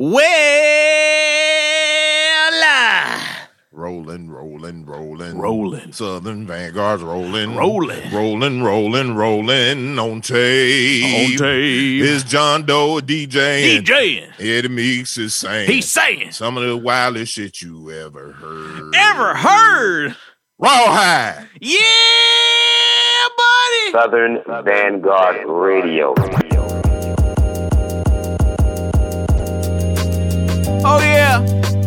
Well, uh, Rolling, rolling, rolling. Rolling. Southern Vanguard's rolling. Rolling. Rolling, rolling, rolling. On tape. On tape. Is John Doe a DJ? and DJing. Eddie Meeks is saying. He's saying, Some of the wildest shit you ever heard. ever heard? Rawhide. Yeah, buddy. Southern Vanguard Radio. Oh,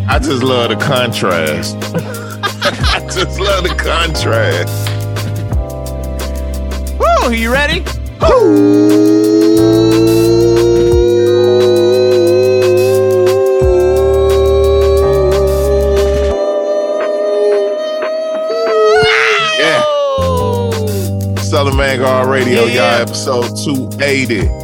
I just love the contrast. I just love the contrast. Woo, you ready? Yeah. Southern Vanguard Radio, yeah. y'all, episode 280.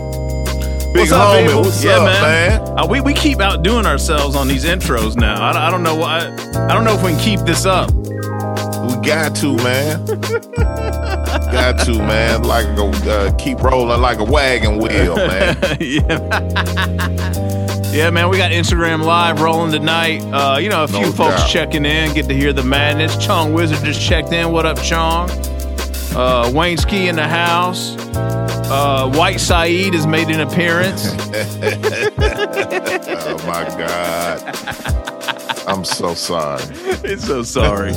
Big What's up, homie, people? what's yeah, up, man. man? Uh, we, we keep outdoing ourselves on these intros now. I, I don't know what I, I don't know if we can keep this up. We got to, man. got to, man. Like a uh, keep rolling like a wagon wheel, man. yeah. yeah, man. We got Instagram Live rolling tonight. Uh, you know, a few No folks doubt. checking in, get to hear the madness. Chong Wizard just checked in. What up, Chong? Uh, Wayne Ski in the house. Uh, White Saeed has made an appearance. oh my God. I'm so sorry. he's so sorry.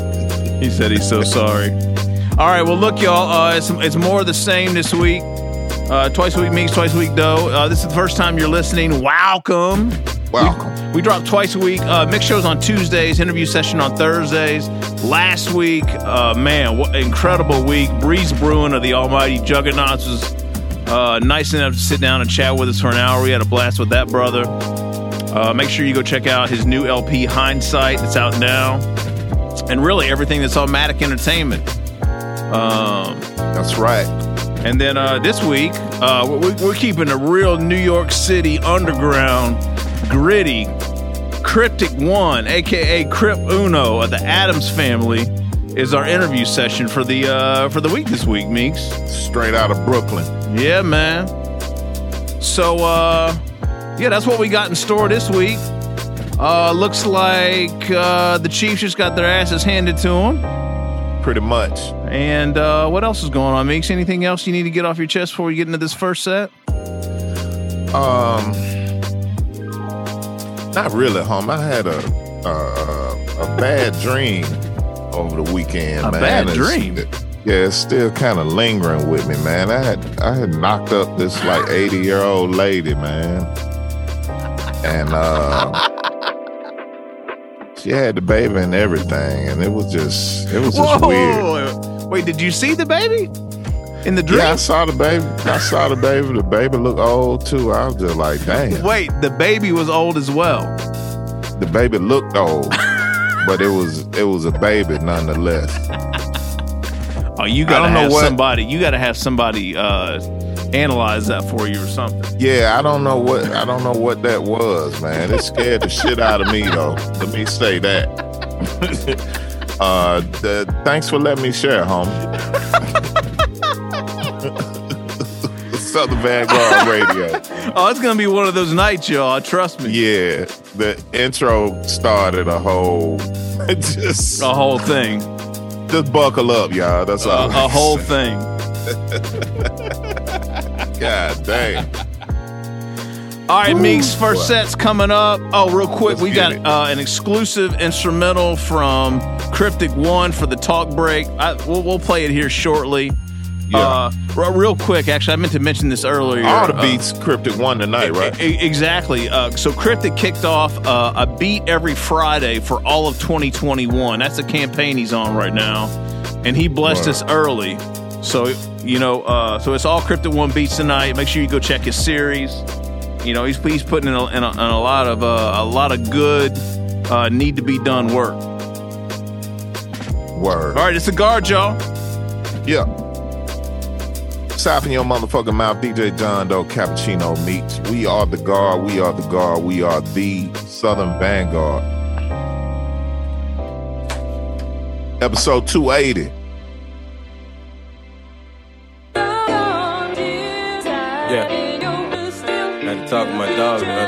He said he's so sorry. All right, well, look, y'all. Uh, it's, it's more of the same this week. Uh, twice a week meets twice a week, though. Uh, this is the first time you're listening. Welcome. Welcome. We drop twice a week. Uh, mix shows on Tuesdays, interview session on Thursdays. Last week, uh, man, what incredible week. Breeze Brewing of the Almighty Juggernauts was uh, nice enough to sit down and chat with us for an hour. We had a blast with that brother. Uh, make sure you go check out his new LP, Hindsight. It's out now. And really, everything that's Automatic Entertainment. Um, That's right. and then uh, this week, uh, we're, we're keeping a real New York City underground, gritty, Cryptic One, aka Crip Uno of the Atoms Family, is our interview session for the uh, for the week this week, Meeks. Straight out of Brooklyn. Yeah, man. So, uh, yeah, that's what we got in store this week. Uh, looks like uh, the Chiefs just got their asses handed to them. Pretty much. And uh, what else is going on, Meeks? Anything else you need to get off your chest before we get into this first set? Um, not really, home. I had a a, a bad dream over the weekend. A man. bad It's- dream? It, yeah, it's still kind of lingering with me, man. I had I had knocked up this like eighty year old lady, man, and uh, she had the baby and everything, and it was just it was just weird. Wait, did you see the baby in the dream? Yeah, I saw the baby. I saw the baby. The baby looked old too. I was just like, damn. Wait, the baby was old as well. the baby looked old, but it was it was a baby nonetheless. Oh, you gotta have somebody. You gotta have somebody uh, analyze that for you or something. Yeah, I don't know what I don't know what that was, man. It scared the shit out of me though. Let me say that. uh, the, thanks for letting me share, homie. Southern Vanguard Radio. Oh, it's gonna be one of those nights, y'all. Trust me. Yeah, the intro started a whole just A whole thing. just buckle up, y'all. That's A, all. a whole thing. God dang. All right, Meeks, first boy. set's coming up. Oh, real quick, Let's we got uh, an exclusive instrumental from Cryptic One for the talk break. I, we'll, we'll play it here shortly. Yeah. Uh, r- real quick, actually, I meant to mention this earlier. All the Uh, beats Cryptic One tonight, right? E- exactly. Uh, so Cryptic kicked off uh, a beat every Friday for all of 2021. That's the campaign he's on right now, and he blessed Wow. us early. So you know, uh, so it's all Cryptic One beats tonight. Make sure you go check his series. You know, he's he's putting in a, in a, in a lot of uh, a lot of good uh, need to be done work. Word. All right, it's the guard, y'all. Yeah. In your motherfucking mouth, DJ John Doe Cappuccino meets. We are the guard. We are the guard. We are the Southern Vanguard. Episode 280. Yeah. Had to talk to my dog man.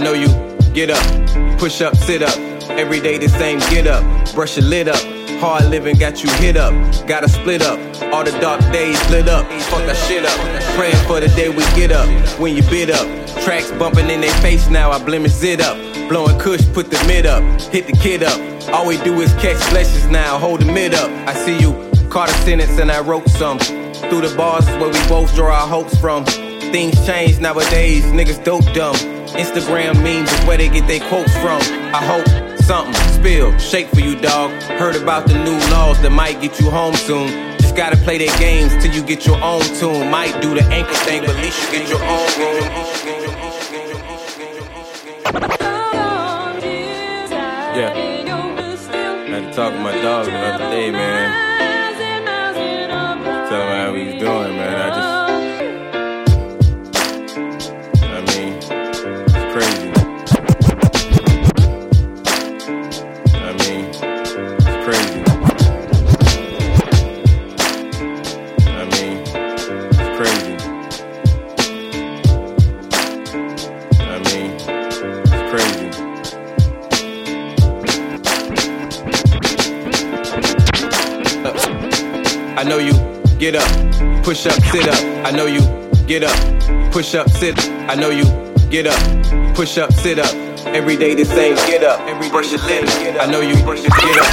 Know you get up, push up, sit up. Every day the same get up, brush your lid up. Hard living got you hit up, gotta split up. All the dark days lit up, fuck that shit up. Praying for the day we get up, when you bid up. Tracks bumping in their face now, I blemish it up. Blowing kush, put the mid up, hit the kid up. All we do is catch flashes now, hold the mid up. I see you, caught a sentence and I wrote some. Through the bars is where we both draw our hopes from. Things change nowadays, niggas dope dumb. Instagram memes is where they get their quotes from. I hope something spill, shake for you, dog. Heard about the new laws that might get you home soon. Just gotta play their games till you get your own tune. Might do the ankle thing, but at least you get your own room. Yeah. Had to talk to my dog the other day, man. Tell him how he's doing, man. I just push up, sit up. I know you get up, push up, sit. Up, I know you get up, push up, sit up. Every day the same, get up, brush your lid. I know you brush get up,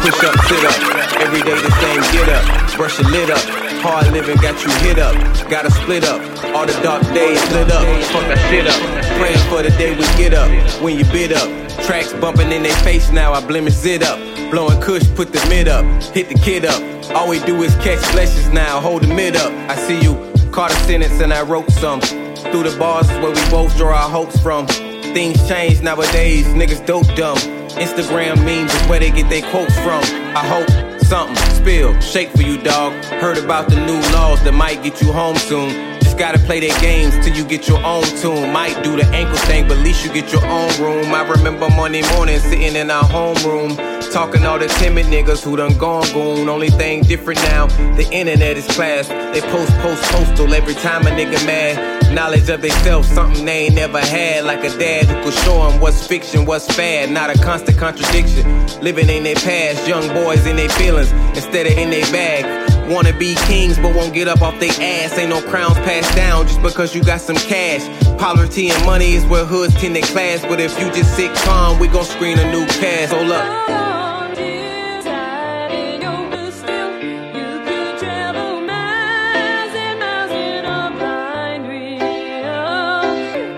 push up, sit up. Every day the same, get up, brush your lid up. Hard living got you hit up, gotta split up. All the dark days lit up, fuck that shit up. Praying for the day we get up, when you bid up. Tracks bumping in their face now, I blemish it up. Blowing kush, put the mid up, hit the kid up. All we do is catch flashes now, hold the mid up. I see you, caught a sentence and I wrote some. Through the bars is where we both draw our hopes from. Things change nowadays, niggas dope dumb. Instagram memes is where they get their quotes from. I hope something spill, shake for you, dog. Heard about the new laws that might get you home soon. Just gotta play their games till you get your own tune. Might do the ankle thing, but at least you get your own room. I remember Monday morning sitting in our homeroom. Talking all the timid niggas who done gone goon. Only thing different now, the internet is class. They post, post, postal every time a nigga mad. Knowledge of themselves, something they ain't never had. Like a dad who could show them what's fiction, what's fad. Not a constant contradiction. Living in their past, young boys in their feelings instead of in their bag. Wanna be kings, but won't get up off their ass. Ain't no crowns passed down just because you got some cash. Poverty and money is where hoods tend to class. But if you just sit calm, we gon' screen a new cast. Hold up.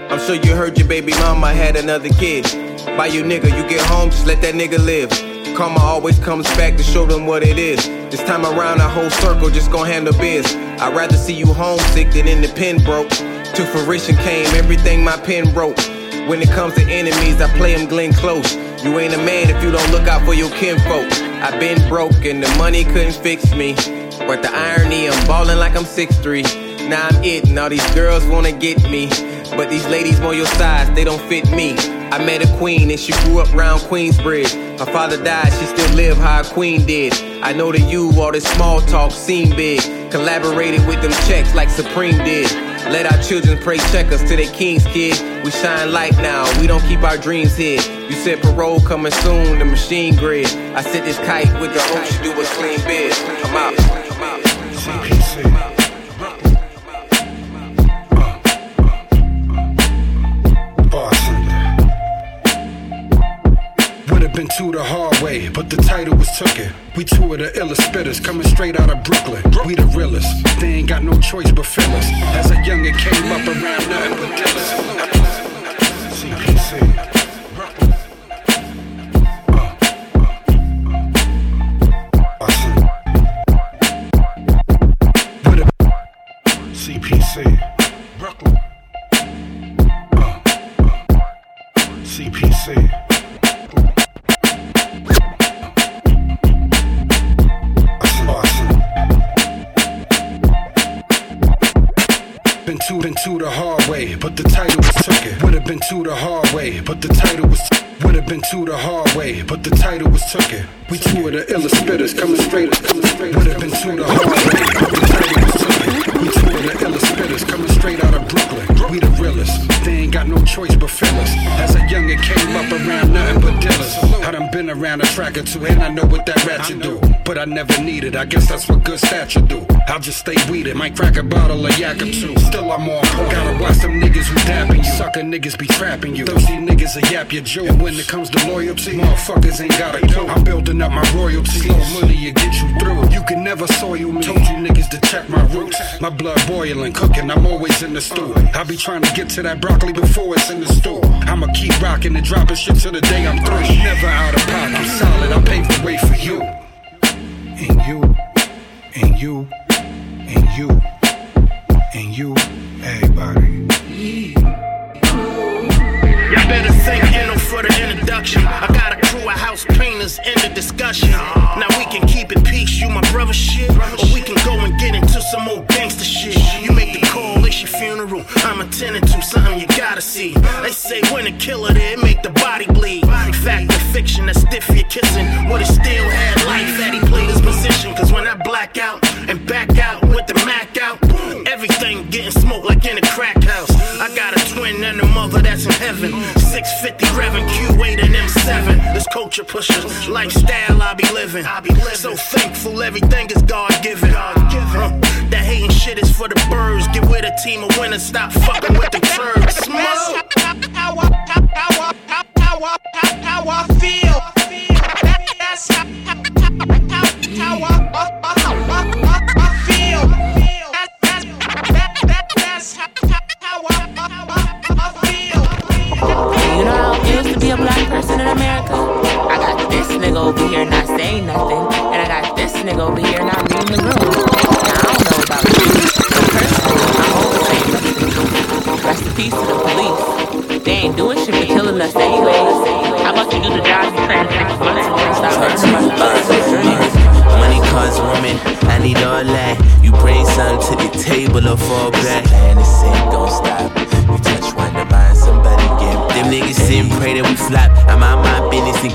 I'm sure you heard your baby mama had another kid. By you nigga, you get home, just let that nigga live. Karma always comes back to show them what it is. This time around, our whole circle just gon' handle biz. I'd rather see you homesick than in the pen broke. To fruition came everything my pen wrote. When it comes to enemies, I play them Glenn Close. You ain't a man if you don't look out for your kinfolk. i been broke and the money couldn't fix me. But the irony, I'm ballin' like I'm 6'3. Now I'm it and all these girls wanna get me. But these ladies on your size, they don't fit me. I met a queen and she grew up round Queensbridge. Her father died, she still live how a queen did. I know to you, all this small talk seem big. Collaborated with them checks like Supreme did. Let our children pray checkers to their king's kid. We shine light now, we don't keep our dreams hid. You said parole coming soon, the machine grid. I set this kite with the hopes you do a clean bid. I'm out. I'm out. CPC. Would've to the hard way, but the title was took it. We two of the illest spitters coming straight out of Brooklyn. We the realest. They ain't got no choice but fill us. As a youngin' came up around nothing but dealers. CPC. To, the hard way, but the title was took it. Would've been to the hard way, but the title was. Would've been to the hard way, but the title was it. We two of the illest spitters coming straight, coming straight. Would've been to the hard way, but the title was it. We two of the illest spitters coming straight out of Brooklyn. We the realest. They ain't got no choice but fill us. As a youngin' came up around nothing but dealers. I done been around a track or two and I know what that ratchet do. But I never needed, I guess that's what good stature do. I'll just stay weeded, might crack a bottle of yak or two. Still I'm on point. Gotta watch them niggas who dapping you. Sucker niggas be trapping you. Thirsty niggas will yap your jaw. And when it comes to loyalty, motherfuckers ain't got a clue. I'm building up my royalty. Slow money will get you through. You can never soil me. Told you niggas to check my roots. My blood boiling, cooking, I'm always in the stew. I be trying to get to that broccoli before it's in the stew. I'ma keep rocking and dropping shit till the day I'm through. Never out of pocket, solid, I pave the way for you. And you, and you, and you, and you, everybody. Y'all better thank Inno for the introduction. I got a crew of house painters in the discussion. Now we can keep it peace, you my brother shit. Or we can go and get into some old gangster shit. You make the call, it's your funeral. I'm attending to something you gotta see. They say when a killer it make the body bleed. Fact or fiction, that stiff you're kissing. Would it still had life that he played his position? Cause when I black out and back out with the Mac out, everything getting smoked like in a crack house. I got a twin and a mother that's in heaven. 650 Reverend Q8 and M7. This culture pushers, lifestyle I be living. So thankful everything is God given. That hating shit is for the birds. Get with a team of winners. Stop fucking with the turds. Smoke. how I, how I, how I, how I feel. That's how, how, how I, I feel.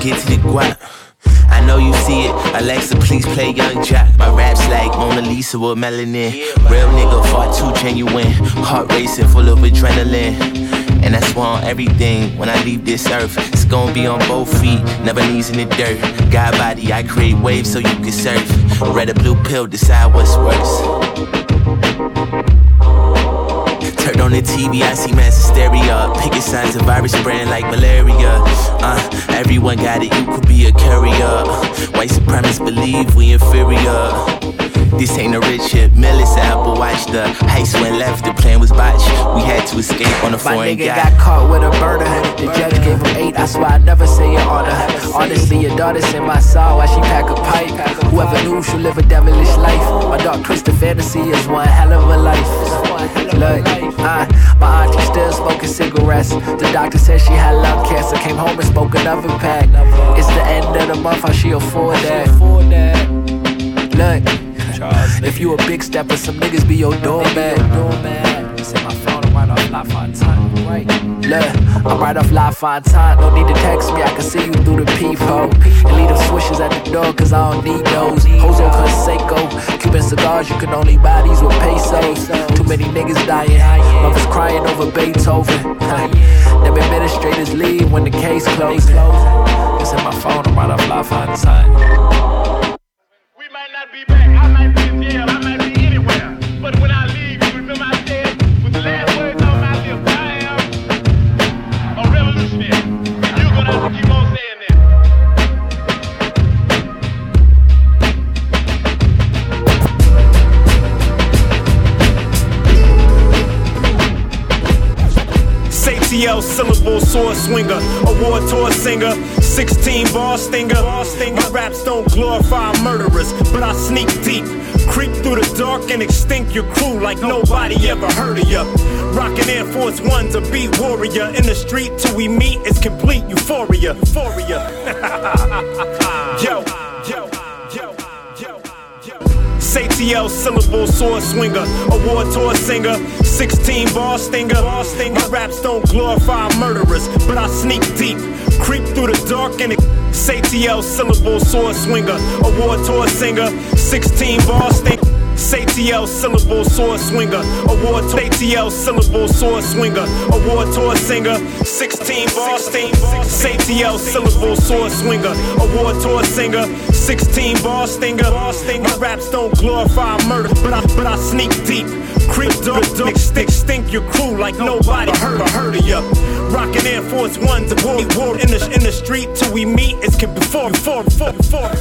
Get to the guap. I know you see it. Alexa, please play Young Jack. My raps like Mona Lisa with melanin. Real nigga, far too genuine. Heart racing, full of adrenaline. And that's why on everything, when I leave this earth, it's gonna be on both feet, never knees in the dirt. God body, I create waves so you can surf. Red a blue pill, decide what's worse. Turned on the TV, I see hysteria. Picking signs of virus spreading like malaria. Uh, everyone got it, you could be a carrier. White supremacists believe we inferior. This ain't a rich hip, Millis Apple Watch. The heist went left, the plan was botched. We had to escape on a foreign My nigga guy. got caught with a burner. The judge gave him eight. I swear I never say your honor. Honestly, your daughter's in my soul. Why she pack a pipe? Whoever knew she'll live a devilish life. My dark twisted fantasy is one hell of a life. Look, uh, my auntie still smoking cigarettes. The doctor said she had lung cancer. Came home and smoked another pack. It's the end of the month. How she afford that? Look, if you a big stepper, some niggas be your doormat. Set my phone, I'm off La Fontaine. Right. Look, I'm right off La Fontaine. Don't need to text me, I can see you through the peephole. And leave them swishes at the door, cause I don't need those. Jose Canseco, Cuban cigars, you can only buy these with pesos. Too many niggas dying, mothers crying over Beethoven. Them administrators leave when the case closes. It's in my phone, I'm right off La Fontaine. We swinger, award tour singer, 16 bar stinger. My raps don't glorify murderers, but I sneak deep. Creep through the dark and extinct your crew like nobody ever heard of ya. Rockin' Air Force One's a beat warrior. In the street till we meet, it's complete euphoria. Euphoria. yo. CTL syllable sword swinger, award tour singer, 16 bar stinger. My raps don't glorify murderers, but I sneak deep. Creep through the dark and CTL syllable sword swinger, award tour singer, 16 bar stinger. SATL syllable sword swinger. Award to ATL syllable sword swinger. Award tour singer. 16 Boston. SATL syllable sword swinger. Award tour singer. 16 bar stinger. My raps don't glorify murder, but I but I sneak deep. Creep dog, dog, stick, stink your crew like nobody heard heard of ya. Rockin' Air Force One to war, war in the in the street till we meet. It's before, before, before, before.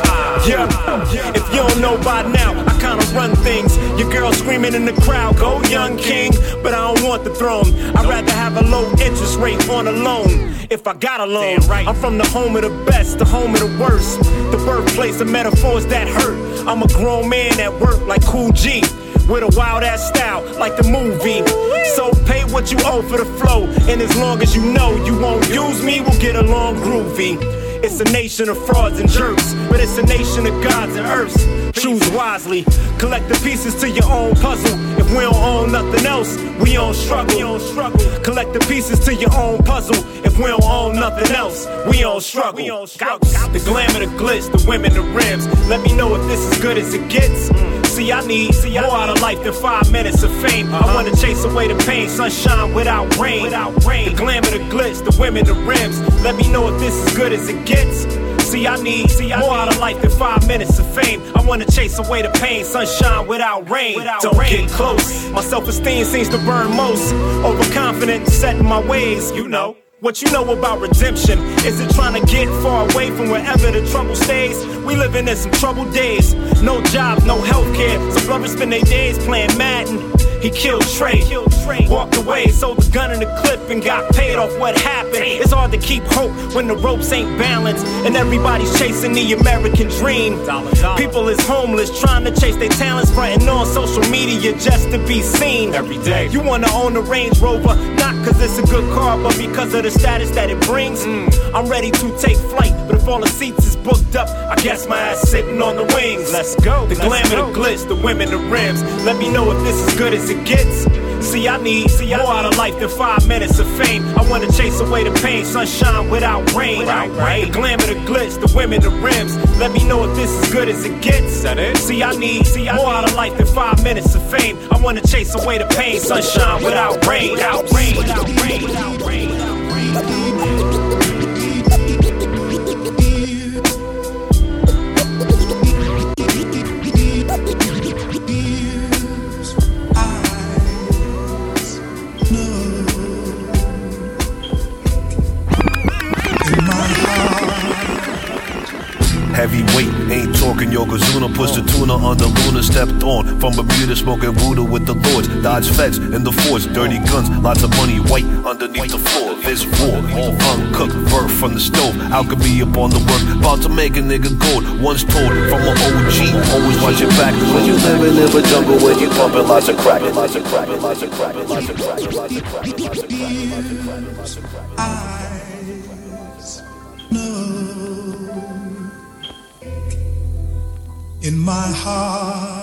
yeah, if you don't know by now, I kinda run things. Your girl screaming in the crowd, go young king. But I don't want the throne. I'd rather have a low interest rate on a loan. If I got a loan, right. I'm from the home of the best, the home of the worst, the birthplace of metaphors that hurt. I'm a grown man at work like Kool G. With a wild ass style, like the movie. So pay what you owe for the flow. And as long as you know you won't use me, we'll get along groovy. It's a nation of frauds and jerks, but it's a nation of gods and earths. Choose wisely, collect the pieces to your own puzzle. If we don't own nothing else, we don't struggle. We don't struggle. Collect the pieces to your own puzzle. If we don't own nothing else, we don't struggle. We don't struggle. The glamour, the glitz, the women, and the rims. Let me know if this is good as it gets. See, I need see, more out of life than five minutes of fame. I uh-huh. wanna chase away the pain, sunshine without rain. Without rain. The glamour, the glitz, the women, the rims. Let me know if this is good as it gets. See, I need see, more out of life than five minutes of fame. I wanna chase away the pain, sunshine without rain. Without Don't rain. get close. My self-esteem seems to burn most. Overconfident, setting my ways, you know. What you know about redemption? Is it trying to get far away from wherever the trouble stays? We living in some troubled days. No jobs, no health care. Some brothers spend their days playing Madden. He killed Trey, walked away, sold the gun in the clip, and got paid off what happened. It's hard to keep hope when the ropes ain't balanced, and everybody's chasing the American dream. People is homeless, trying to chase their talents, fronting on social media just to be seen. Every day, you wanna own a Range Rover, not cause it's a good car, but because of the status that it brings. Mm. I'm ready to take flight, but if all the seats is booked up, I guess my ass sitting on the wings. Let's go. The glamour, the glitz, the women, the rims. Let me know if this is good as it gets. See, I need see, more out of life than five minutes of fame. I wanna chase away the pain, sunshine without rain. Without rain. The glamour, the glitz, the women, the rims. Let me know if this is good as it gets. That it? See, I need see, I more out of life than five minutes of fame. I wanna chase away the pain, sunshine without rain. Without rain. Without rain. Without rain. Without rain. Heavyweight, smoking Buddha with the lords. Dodge feds in the force, dirty guns, lots of money, white underneath the floor. This war, all uncooked, birth from the stove. Alchemy up on the work, about to make a nigga gold. Once told from an OG, always watch your back. When you living in a jungle, when you pumping lots of crack, lots of crack, lots of crack, lots of crack, lots of lots of crack. in my heart.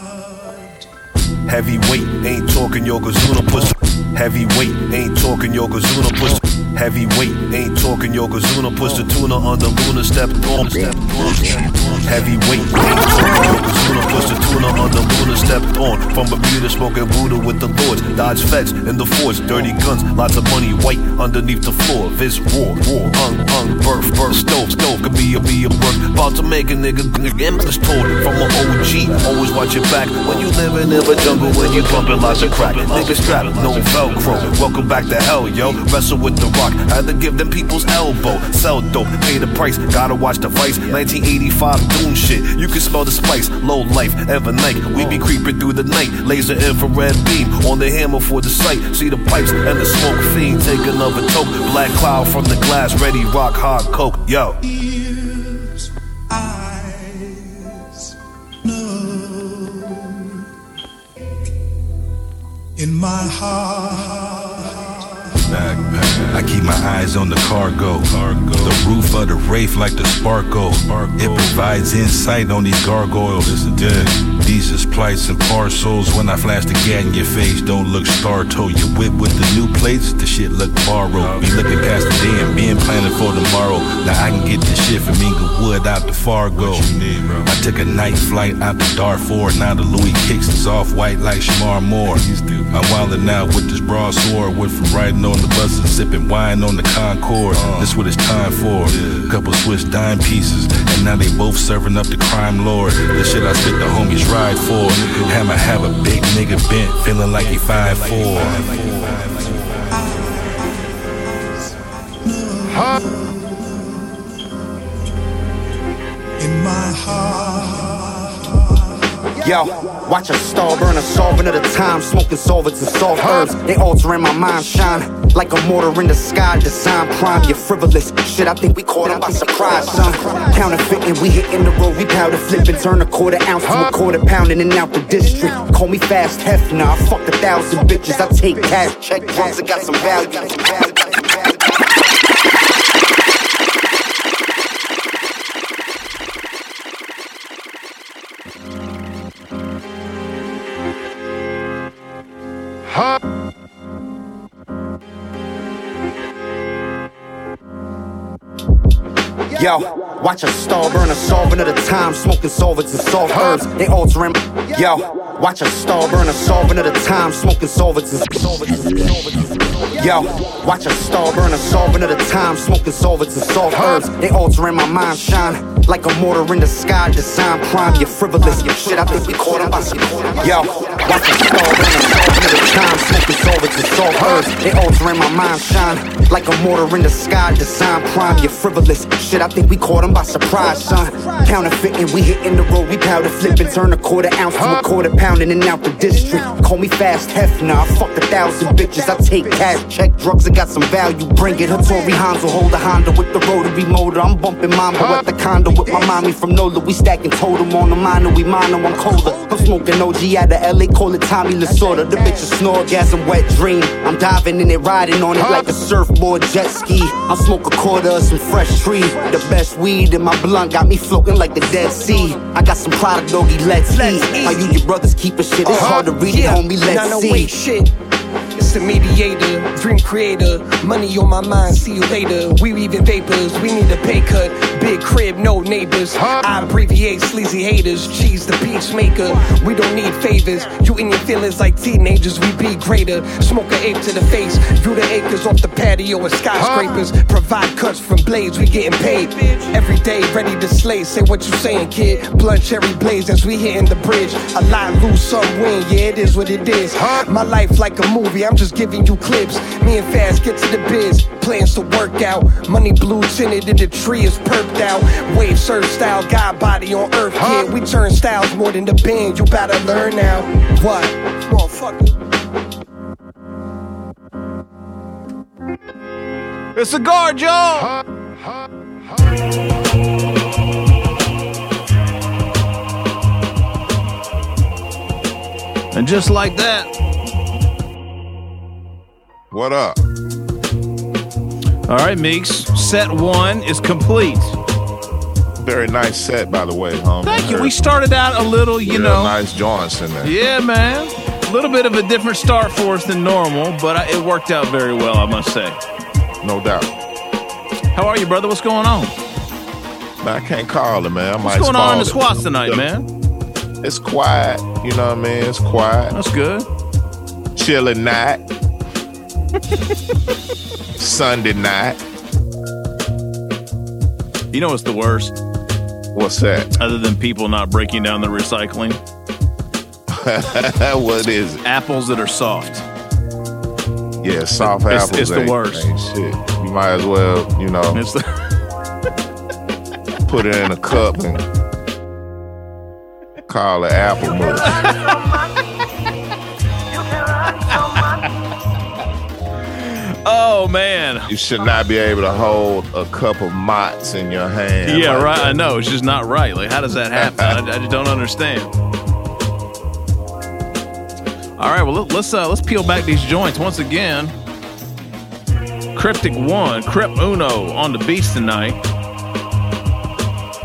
Heavyweight, ain't talking Yokozuna push. Heavyweight, ain't talking Yokozuna push. Heavyweight, ain't talking Yokozuna push the tuna under Luna stepped on. Stepped on. Heavyweight, ain't talking Yokozuna push the tuna under Luna stepped on. From Bermuda, smoking Buddha with the lords. Dodge feds in the force, dirty guns, lots of money, white underneath the floor. This war, war, hung, hung, birth, birth, stove, stove, could be a be a work. About to make a nigga endless told from an OG. Always watch your back when you living in a jungle when you bumping lots of crack. Nigga strapped, no Velcro. Welcome back to hell, yo. Wrestle with the rock. Had to give them people's elbow. Sell dope, pay the price. Gotta watch the vice. 1985 doom shit. You can smell the spice. Low life, ever night. We be creeping through the night. Laser infrared beam on the hammer for the sight. See the pipes and the smoke fiend. Take another toke. Black cloud from the glass. Ready, rock, hard coke. Yo. Ears, eyes, know. In my heart. Backpack. I keep my eyes on the cargo. cargo. The roof of the Wraith like the sparkle. It provides insight on these gargoyles. Yeah. These is plights and parcels. When I flash the gat in your face, don't look startled. You whip with the new plates, the shit look borrowed. Be looking past the dam, being planning for tomorrow. Now I can get this shit from Inglewood out to Fargo. I took a night flight out to Darfur. Now the Louis kicks is off white like Shemar Moore. I'm wildin' out with this broadsword. Went from riding on the bus and sipping wine on the Concorde. This what it's time for. Couple Swiss dime pieces, and now they both serving up the crime lord. The shit I spit the homies ride for. Hammer have a big nigga bent, feeling like he 5'4". In my heart. Yo, watch a star burn a solvent at a time, smoking solvents and soft herbs. They altering my mind, shine like a mortar in the sky. Design prime, you're frivolous. Shit, I think we caught caught 'em by surprise, son. Counterfeiting, we hitting the road, we powder flipping, turn a quarter ounce to a quarter pound in and out the district. Call me fast Hefner, I fuck a thousand bitches. I take cash, check drugs, I got some value. Yo, watch a star burn a solvent at a time, smoking solvents and soft herbs. They altering. Yo, watch a star burn a solvent at a time, smoking solvents and solvents. Yo, watch a star burn a solvent at a time, smoking solvents and soft herbs. They altering my mind, shine like a mortar in the sky. Design prime, you're frivolous. Your shit, I think we caught 'em by. Yo, watch a star burn a solvent at a time, smoking solvents and soft herbs. They altering my mind, shine like a mortar in the sky. Design prime, you're frivolous. Shit, I think we caught caught 'em by surprise, son. Counterfeiting, we hitting the road, we powder flipping, turn a quarter ounce to a quarter pound in and out the district. Call me fast Hefner, I fuck a thousand bitches. I take cash, check drugs, and got some value. Bring it, Hattori Hanzo, hold a Honda with the rotary motor. I'm bumping Mambo at the condo with my mommy from Nola. We stacking totem on the minor, we minor, I'm colder. I'm smoking OG out of LA, call it Tommy Lasorda. The bitch is snorgasm, wet dream. I'm diving in it, riding on it like a surfboard jet ski. I smoke a quarter of some fresh tree. The best weed in my blunt got me floating like the Dead Sea. I got some product, doggy, let's eat. How you, your brothers keep a shit, it's uh-huh. hard to read it, homie, let's 908 see. shit. It's the mediator, dream creator. Money on my mind, see you later. We leaving vapors, we need a pay cut. Big crib, no neighbors. I abbreviate sleazy haters. Cheese the peacemaker. We don't need favors. You in your feelings like teenagers, we be greater. Smoke an ape to the face. View the acres off the patio and skyscrapers. Provide cuts from blades, we getting paid. Every day, ready to slay. Say what you saying, kid. Blunt cherry blaze as we hitting the bridge. A lot lose, some win. Yeah, it is what it is. My life like a movie, I'm just giving you clips. Me and Fast get to the biz. Plans to work out. Money blue tinted in the tree is perked out. Wave surf style, God body on earth. Yeah, we turn styles more than the band. You better learn now. What? Motherfucker. It's a guard, y'all. And just like that, What up? all right, Meeks, set one is complete. Very nice set, by the way, homie. Thank you. We started out a little, you know. nice joints in there. Yeah, man. A little bit of a different start for us than normal, but I, it worked out very well, I must say. No doubt. How are you, brother? What's going on? Man, I can't call it, man. I What's going on in the squats tonight, man? It's quiet. You know what I mean? It's quiet. That's good. Chilling night. Sunday night. You know what's the worst? What's that? Other than people not breaking down the recycling? what is it? Apples that are soft. Yeah, soft It's- apples. it's the ain't- worst. ain't shit. You might as well, you know, It's the put it in a cup and call it apple mush. Oh man. You should not be able to hold a cup of Mott's in your hand. Yeah, like right. that. I know. It's just not right. Like, how does that happen? I, I just don't understand. All right. Well, let- let's uh, let's peel back these joints once again. Cryptic one, Crip Uno on the beats tonight.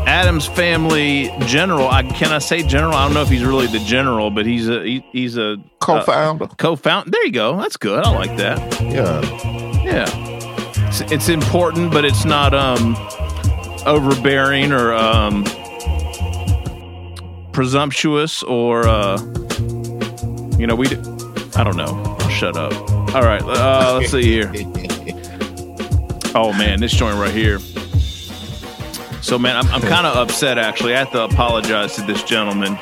Atoms Family General. I can I say General? I don't know if he's really the general, but he's a he, he's a Co-founder. uh, co-founder. There you go. That's good. I like that. Yeah. Yeah. it's it's important, but it's not um overbearing or um presumptuous or uh you know we d- I don't know. Shut up. All right, uh, let's see here. Oh man, this joint right here. So man, I'm, I'm kind of upset actually. I have to apologize to this gentleman.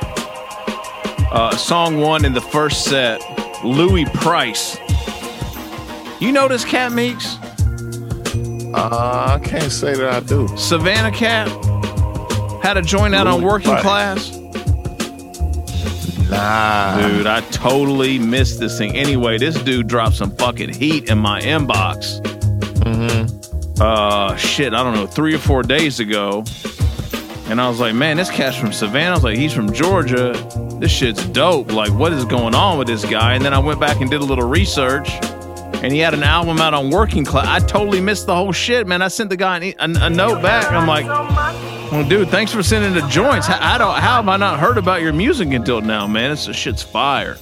Uh, song one in the first set, Luey Price. You know this cat, Meeks? Uh, I can't say that I do. Savannah Cat had a joint out on Working. Class. Nah. Dude, I totally missed this thing. Anyway, this dude dropped some fucking heat in my inbox. Mm-hmm. Uh, shit, I don't know, three or four days ago. And I was like, man, this cat's from Savannah. I was like, he's from Georgia. This shit's dope. Like, what is going on with this guy? And then I went back and did a little research. And he had an album out on Working Class. I totally missed the whole shit, man. I sent the guy an a, a note back. I'm like, well, dude, thanks for sending the joints. How, I don't, how have I not heard about your music until now, man? It's shit's fire.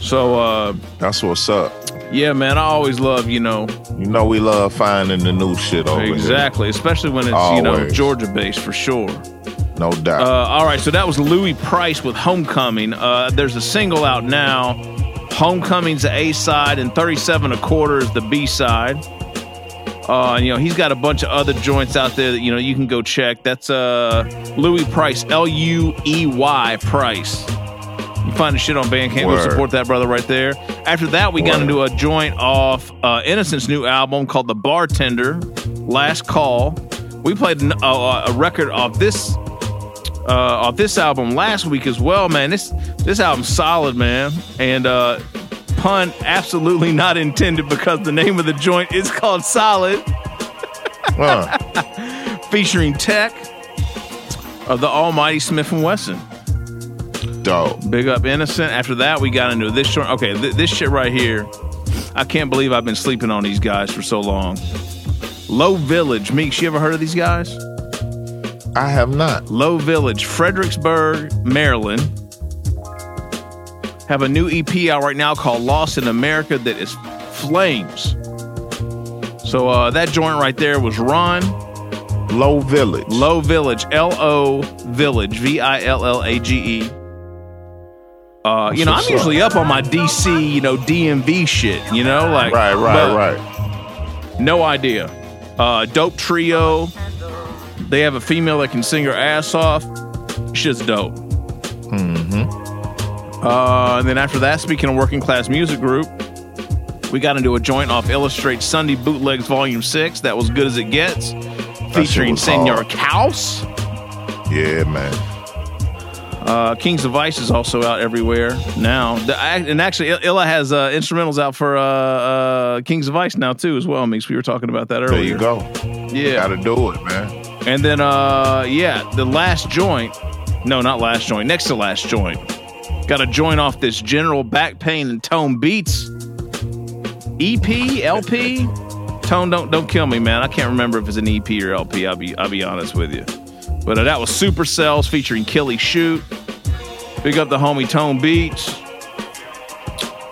So, uh, That's what's up. yeah, man, I always love, you know, You know we love finding the new shit over here. exactly, especially when it's, you know, Georgia based for sure. No doubt. Uh, all right, so that was Luey Price with Homecoming. Uh, there's a single out now. Homecoming's the A side, and 37 a quarter is the B side. Uh, and, you know, he's got a bunch of other joints out there that, you know, you can go check. That's uh, Luey Price, L U E Y Price. You find the shit on Bandcamp. Go Word. support that brother right there. After that, we got into a joint off uh, Innocent's new album called The Bartender, Last Call. We played an- uh, a record off this uh, off this album last week as well, man. This this album's solid, man. And uh, pun absolutely not intended because the name of the joint is called Solid, featuring Tek of the Almighty Smif-N-Wessun. Dope. Big up Innocent. After that, we got into this joint. Okay, th- this shit right here. I can't believe I've been sleeping on these guys for so long. Lo Village, Meeks. You ever heard of these guys? I have not. Lo Village, Fredericksburg, Maryland. Have a new EP out right now called Lost in America that is flames. So uh, that joint right there was Run. Lo Village. Lo Village, L O Village, V I L L A G E. Uh, you know, I'm usually up on my DC, you know, DMV shit, you know, like Right, right, right. No idea. Uh, dope trio. They have a female that can sing her ass off. Shit's dope. Mm-hmm. Uh, and then after that, speaking of working class music group, we got into a joint off Illustrate Sunday Bootlegs Volume 6. That was good as it gets. Featuring Senor. Kaus. Yeah, man. Uh, Kings of Ice is also out everywhere now. The, and actually, Il- Illa has uh, instrumentals out for uh, uh, Kings of Ice now too, as well. Mix. We were talking about that earlier. There you go. Yeah. Gotta do it, man. And then, uh, yeah, the last joint. No, not last joint. Next to last joint. Got a joint off this General Back Pain and Tone Beats. EP, LP. Tone, don't don't kill me, man. I can't remember if it's an EP or LP. I'll be I'll be honest with you. But uh, that was Supercells featuring Killy Shoot. Big up the homie Tone Beats.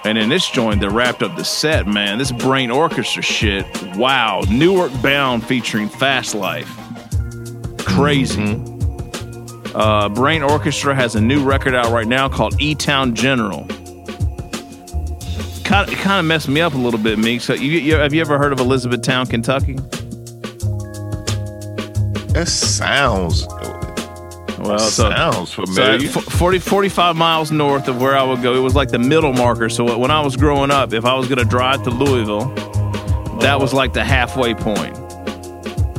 And in this joint that wrapped up the set, man, this Brain Orchestra shit. Wow. Newark Bound featuring Fast Life. Crazy. Uh, Brain Orchestra has a new record out right now called E Town General. Kind of, it kind of messed me up a little bit, Meek. So, you, you, have you ever heard of Elizabethtown, Kentucky? That sounds. Well, so- sounds So familiar. f- 40, 45 miles north of where I would go, it was like the middle marker. So when I was growing up, if I was going to drive to Louisville, that was like the halfway point.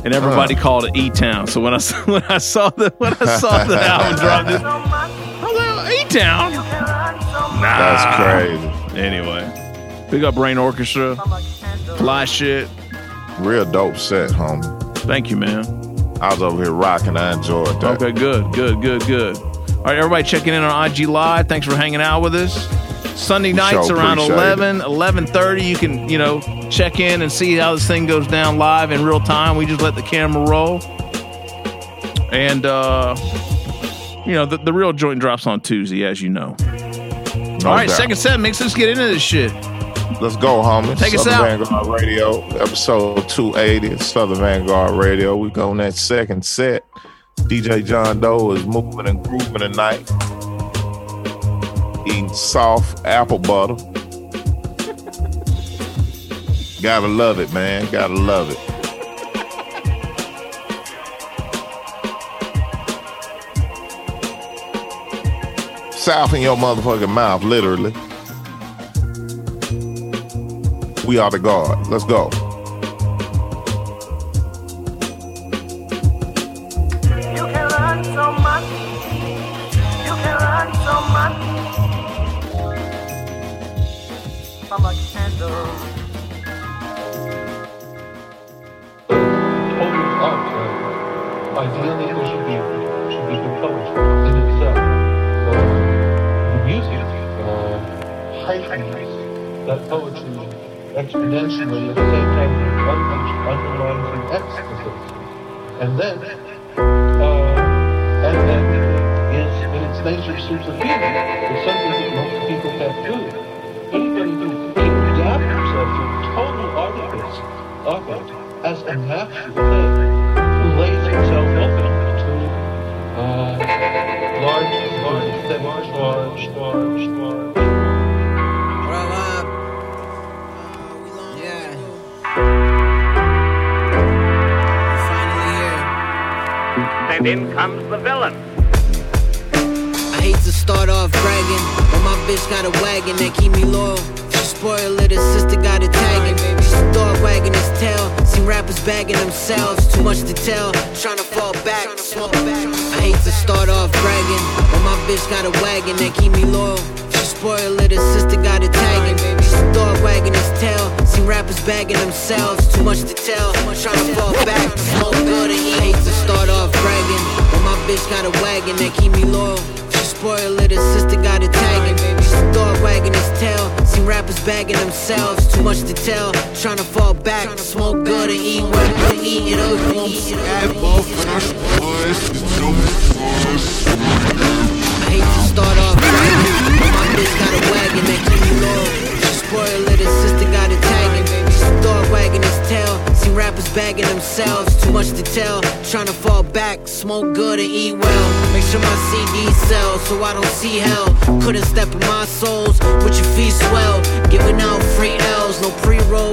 And everybody called it E Town. So when I saw, when I saw the when I saw the album drop, this, I was like, E Town. Nah. That's crazy. Anyway, big up Brain Orchestra, fly shit. Real dope set, homie. Thank you, man. I was over here rocking. I enjoyed that. Okay, good, good, good, good. All right, everybody checking in on IG Live. Thanks for hanging out with us. Sunday nights around appreciate 11, 11.30, you can, you know, check in and see how this thing goes down live in real time. We just let the camera roll. And, uh, you know, the, the real joint drops on Tuesday, as you know. All right, doubt. second set mix. Let's get into this shit. Let's go, homie. Take us Southern out. Vanguard Radio, episode 280, Southern Vanguard Radio. We go on that second set. DJ John Doe is moving and grooving tonight. Eating soft apple butter. Gotta love it, man. Gotta love it. South in your motherfucking mouth, literally. We are the God. Let's go.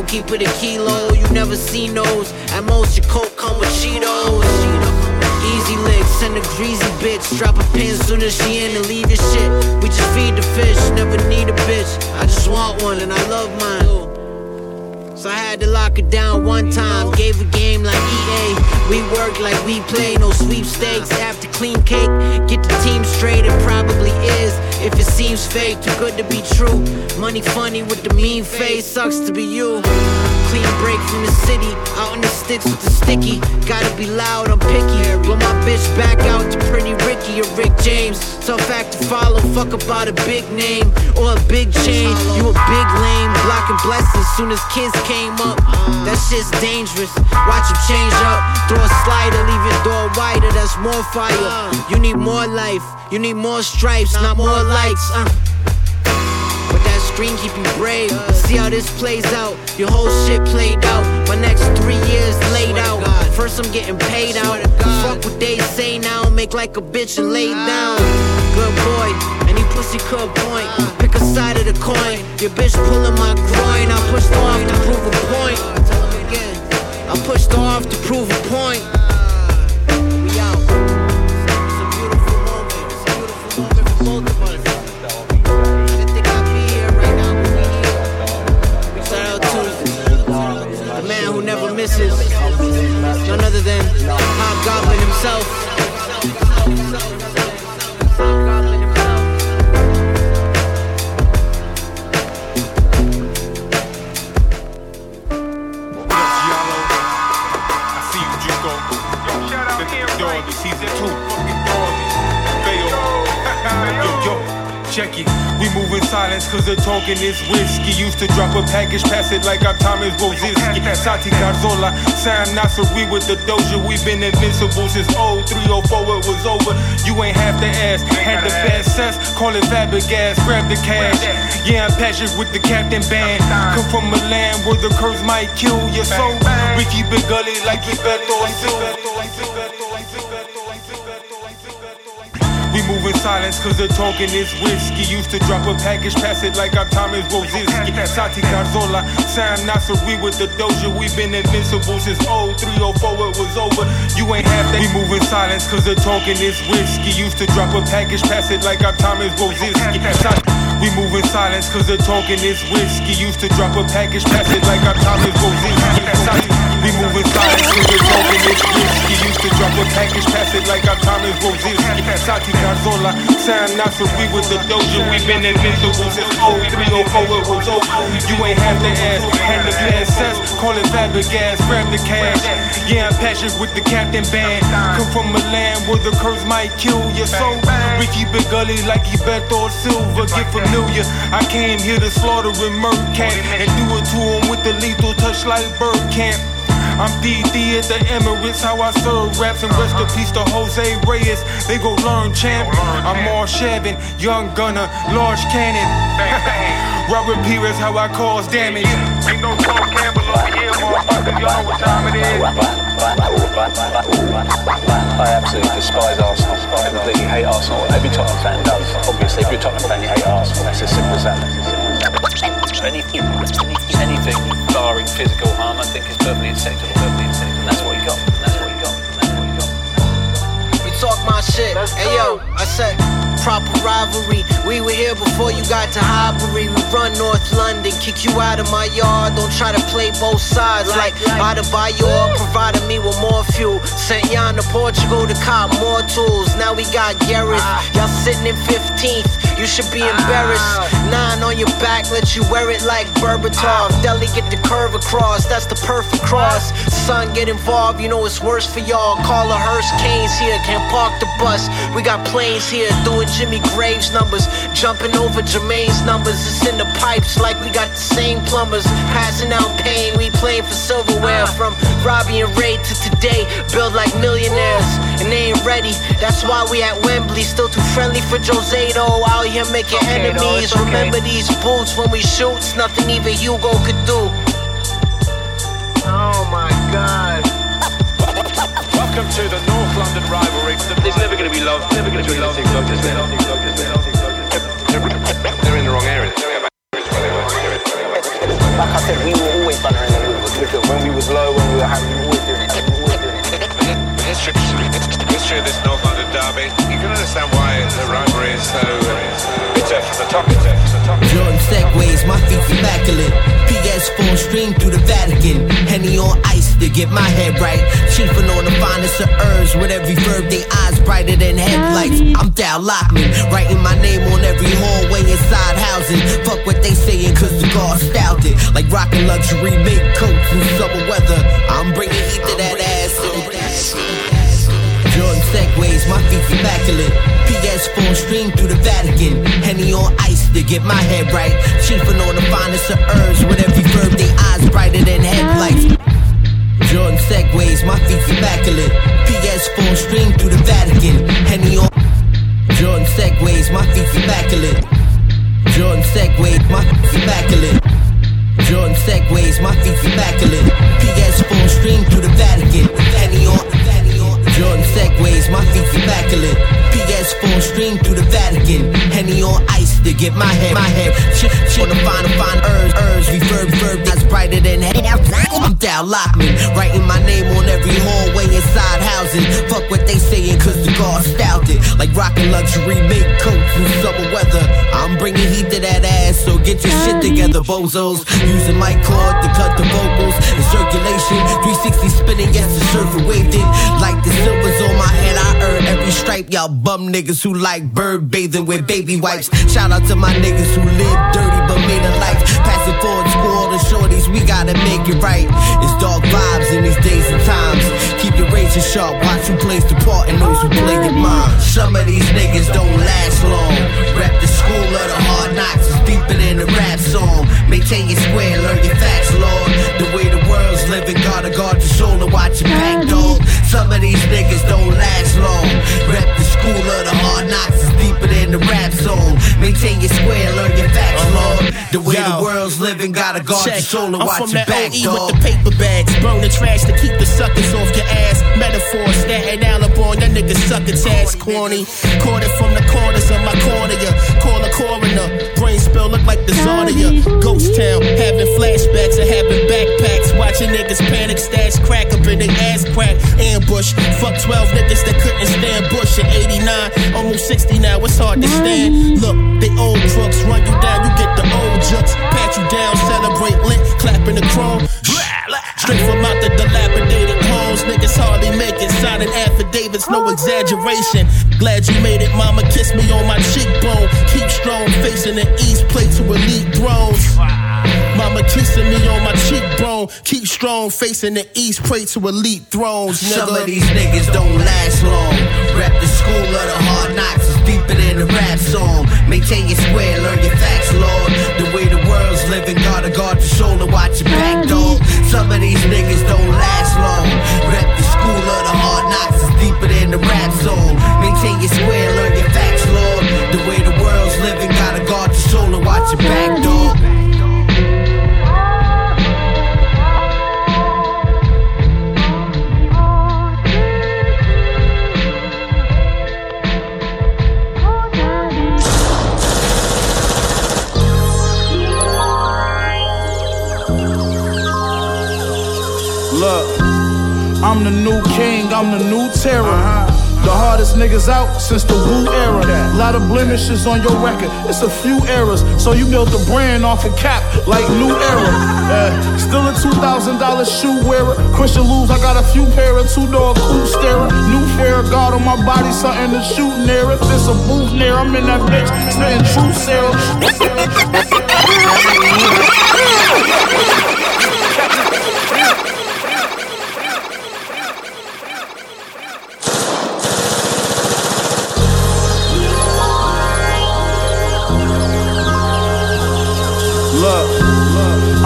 Keep it a kilo. You never seen those. At most, your coat come with Cheetos. Easy licks, send a greasy bitch. Drop a pin soon as she in and leave your shit. We just feed the fish, never need a bitch. I just want one and I love mine. So I had to lock it down one time. Gave a game like EA. We work like we play, no sweepstakes. After clean cake, get the team straight. It probably is. If it seems fake, too good to be true. Money funny with the mean face, sucks to be you. Clean break from the city, out in the sticks with the sticky. Gotta be loud, I'm picky. Blow my bitch back out to Pretty Ricky or Rick James. Tough act to follow, fuck about a big name or a big chain. You a big lame, blocking blessings soon as kids came up. That shit's dangerous. Watch him change up, throw a slider, leave your door wider. That's more fire. You need more life, you need more stripes, not more likes. Uh. But that screen keep you brave. See how this plays out. Your whole shit played out. My next three years laid out. First I'm getting paid out. Fuck what they say now. Make like a bitch and lay down. Good boy, any pussy could point. Pick a side of the coin. Your bitch pulling my groin. I pushed off to prove a point. I pushed off to prove a point. Never misses. None other than Hobgoblin himself. Check it. Move in silence cause the talking is whiskey. Used to drop a package, pass it like I'm Tomas Rosicky. Santi Cazorla, Samir Nasri with the doja. We've been invincible since 0304, it was over. You ain't half the ass, had the bad sense, call it Fabregas, grab the cash. Yeah, I'm Patrick with the captain band. Come from a land where the curse might kill your soul. We keep it gully like Beto We move silence cause the talking is whiskey. Used to drop a package, pass it like I'm Tomas Rosicky. Santi Cazorla, Samir Nasri with the doja. we been invincible since 0304, it was over. You ain't have that. We move in silence cause the talking is whiskey. Used to drop a package, pass it like I'm Tomas Rosicky. Sati- we move in silence cause the talking is whiskey. Used to drop a package, pass it like I'm Tomas Rosicky. We move in silence the talking is whiskey. Used to drop a package, pass it like I'm Tomas Rosicky. Santi Cazorla, Samir Nasri with the doja. we been invincible since 0304, it was over. You ain't have to ask, had the bad sense. Call it Fabregas, grab the cash. Yeah, I'm Patrick with the captain band. Come from a land where the curse might kill your soul. We keep it gully like Beto Silva. Get familiar. I came here to slaughter and murder cat and do it to him with the lethal touch like bird camp. I'm DD at the Emirates, how I serve raps and rest in peace to Jose Reyes. They go learn champ. I'm Arshavin, young gunner, large cannon. Robert Pires, how I cause damage. Ain't no Tom Campbell over here, motherfuckers. Y'all know what time it is. I absolutely despise Arsenal. I completely hate Arsenal. Every Tottenham fan does. Obviously, if you're a Tottenham fan, you hate Arsenal. That's as simple as that. Anything, anything barring physical harm, I think is perfectly acceptable. Perfectly acceptable. And that's what you got. And that's what you got. And that's what you got. You talk my shit. Hey yo, I said proper rivalry. We were here before you got to Highbury. We run North London, kick you out of my yard. Don't try to play both sides like Adebayor provided me with more fuel. Sent Jan to Portugal to cop more tools. Now we got Gareth. Ah. Y'all sitting in 15th. You should be ah. embarrassed. Nine on your back, let you wear it like Berbatov. Ah. Dele get the curve across, that's the perfect cross. Son, get involved, you know it's worse for y'all. Call a hearse, Kane's here, can't park the bus. We got planes here, doing Jimmy Greaves numbers. Jumping over Jermaine's numbers, it's in the pipes like we got the same plumbers. Passing out pain, we playing for silverware. From Robbie and Ray to today, build like millionaires. And they ain't ready, that's why we at Wembley. Still too friendly for Jose though. Out here making Okay, though, enemies. it's okay. Remember these boots when we shoot, nothing even Hugo could do. Oh my god. Welcome to the North London rivalry. There's never going to be love. Never going to be love. They're in the wrong area. Like I said, we were always bantering them. Look when we was low, when we were happy, we always doing it. We always doing it. History, history of this North London derby. You can understand why the rivalry is so bitter from the top. Jordan segways, my feet's immaculate. PS4 stream through the Vatican. Henny on ice to get my head right. Chiefing on the finest of herbs with every verb, they eyes brighter than headlights. I'm Dow Lockman, writing my name on every hallway inside housing. Fuck what they saying, cause the guard styled it. Like rockin' luxury mink coats in summer weather. I'm bringing heat to that ass. Segways, my feet's immaculate. PS4 stream through the Vatican. Henny on ice to get my head right. Chiefing on the finest of herbs with every verb, they eyes brighter than headlights. Jordan segways, my feet's immaculate. PS4 stream through the Vatican. Henny on. Jordan segways, my feet's immaculate. Jordan segways, my feet's immaculate. Jordan segways, my feet's immaculate. PS4 stream through the Vatican. Henny on. Jordan segways, my feet's immaculate. PS4 stream through the Vatican. Henny on ice to get my head, my head. Ch- ch- on the final, fine herbs, herbs, reverb, verb that's brighter than head. I'm Dow Lockman, writing my name on every hallway inside housing. Fuck what they saying, cause the guard styled it. Like rocking luxury mink coats in summer weather. I'm bringing heat to that ass, so get your shit together, bozos. Using my cord to cut the vocals in circulation. 360 spinning, yes, the surfer waved it. Like the silvers on my head, I earn every stripe. Y'all bum niggas who like bird bathing with baby wipes. Shout out to my niggas who live dirty but made a life. Pass it forward to all the shorties, we gotta make it right. It's dog vibes in these days and times. Keep your razor sharp, watch who plays the part and those who play your mind. Some of these niggas don't last long. Rap the school of the hard knocks is deeper than a rap song. Maintain your square, learn your facts, Lord. The way the world's living, gotta guard your soul and watch your back, dog. Some of these niggas don't last long. Rep the school of the hard knocks is deeper than the rap zone. Maintain your square, learn your facts, uh-huh. Lord. The way the world's living, gotta guard your soul and I'm watch from your that back, OE dog. with the paper bags, burning trash to keep the suckers off your ass. Metaphor, Staten Island born, that nigga sucker tax corny. Caught it from the corners of my cornea. Call a coroner, brain spill look like the Zardia. Ghost town, having flashbacks and having backpacks. Watching niggas panic, stash crack up in their ass crack. Ambush, fuck 12 niggas that couldn't stand Bush in 89, almost 60 now. It's hard to stand. Look, they old trucks run you down, you get the old jux. Pat you down, celebrate lit, clapping the chrome. Straight from out the dilapidated homes, niggas hardly make it. Signing affidavits, no exaggeration. Glad you made it, mama. Kiss me on my cheekbone. Keep strong, facing the east, play to elite thrones. Mama kissing me on my cheekbone. Keep strong, facing the east, pray to elite thrones. Nigga. Some of these niggas don't last long. Rep the school of the hard knocks is deeper than the rap song. Maintain your square, learn your facts, Lord. The way the world's living, gotta guard your soul and watch your back, dog. Some of these niggas don't last long. Rep the school of the hard knocks is deeper than the rap song. Maintain your square, learn your facts, Lord. The way the world's living, gotta guard your soul and watch your back, dog. I'm the new king, I'm the new terror. The hardest niggas out since the Wu era. A Lot of blemishes on your record, it's a few errors. So you built a brand off a cap like New Era. Yeah. Still a $2,000 shoe wearer. Christian Lou's, I got a few pair of two door coupe starer. New fair guard on my body, something to shoot near. If it's a booth near, I'm in that bitch, spitting true serum.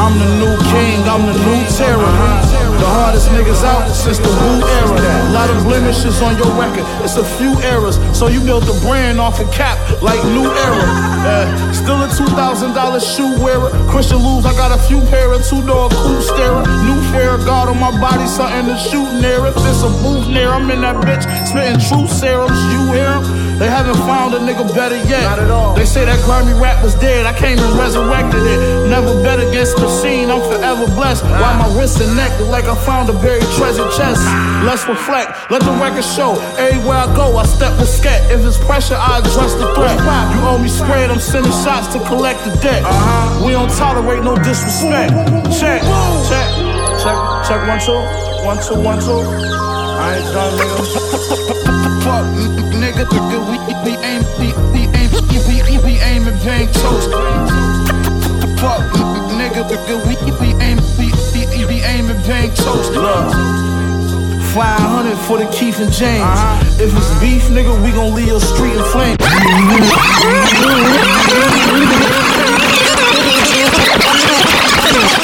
I'm the new king, I'm the new terror. The hardest niggas out since the Wu era. A Lot of blemishes on your record, it's a few errors. So you built a brand off a cap like New Era. Yeah. Still a $2,000 shoe wearer. Christian Lou's, I got a few pair of two door coupe starer. New fair guard on my body, something to shoot near. If it's a booth near, I'm in that bitch, spitting true serums. You hear 'em? They haven't found a nigga better yet. Not at all. They say that grimy rap was dead. I came and resurrected it. Never bet against the machine. I'm forever blessed. While my wrists and neck look like I found a buried treasure chest. Let's reflect. Let the record show. Everywhere I go, I step with scat. If it's pressure, I address the threat. You owe me spread. I'm sending shots to collect the debt. Uh-huh. We don't tolerate no disrespect. Check, check, check, check. One two, one two, one two. I ain't done, nigga. Fuck, nigga, nigga, we, we aim, we, we aim, we, we, aim at paying toast. Fuck, nigga, nigga, we, we aim, we, aim toast. Look. 500 for the Keith and James. Uh-huh. If it's beef, nigga, we gon' leave your street in flames.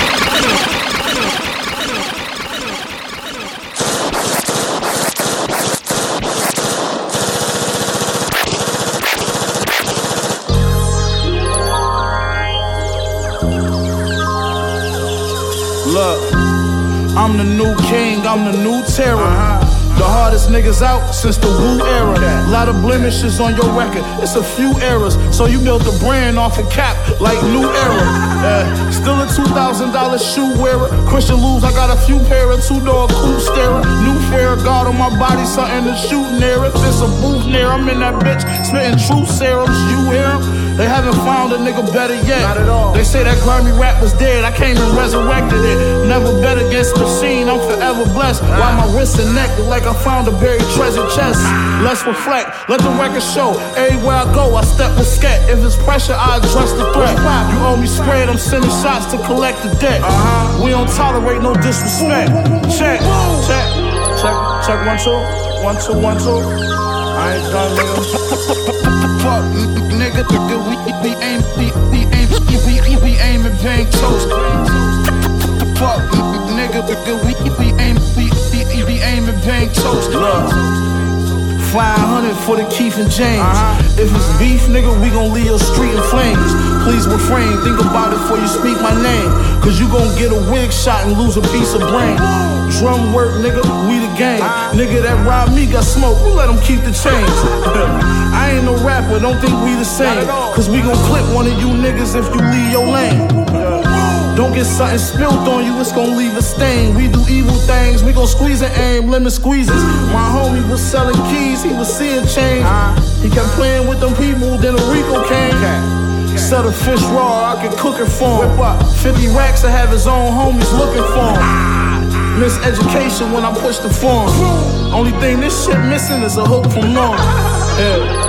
I'm the new terror. The hardest niggas out since the Wu era. Lot of blemishes on your record, it's a few errors. So you built a brand off a cap like New Era. Still a $2,000 shoe wearer. Christian Lou's, I got a few pair of two door coupe starer. New fair guard on my body, something to shoot near. If it's a booth near, I'm in that bitch, spitting true serums. You hear 'em? They haven't found a nigga better yet. Not at all. They say that grimy rap was dead. I came and resurrected it. Never bet against the machine. I'm forever blessed. While my wrists and neck look like I found a buried treasure chest. Let's reflect. Let the record show. Everywhere I go, I step with scat. If it's pressure, I address the threat. You owe me spread. I'm sending shots to collect the debt. We don't tolerate no disrespect. Check, check, check, check. One two, one two, one two. I ain't done, nigga. Fuck, nigga, nigga, we, we aim, we, we aim, we, we, aim at paying toast. Fuck, nigga, nigga, we, we aim, we, we, aim at paying toast. Look. 500 for the Keith and James. If it's beef, nigga, we gon' leave your street in flames. Please refrain, think about it before you speak my name. Cause you gon' get a wig shot and lose a piece of brain. Drum work, nigga, we the game. Nigga that robbed me got smoke, we let him keep the chains. I ain't no rapper, don't think we the same. Cause we gon' clip one of you niggas if you leave your lane. Don't get something spilled on you, it's gon' leave a stain. We do evil things, we gon' squeeze and aim, lemon squeezes. My homie was selling keys, he was seeing change. He kept playing with them people, then a Rico came. Sell the fish raw, I can cook it for him. 50 racks to have his own homies looking for him. Miseducation when I push the form. Only thing this shit missing is a hook from Norm. Yeah.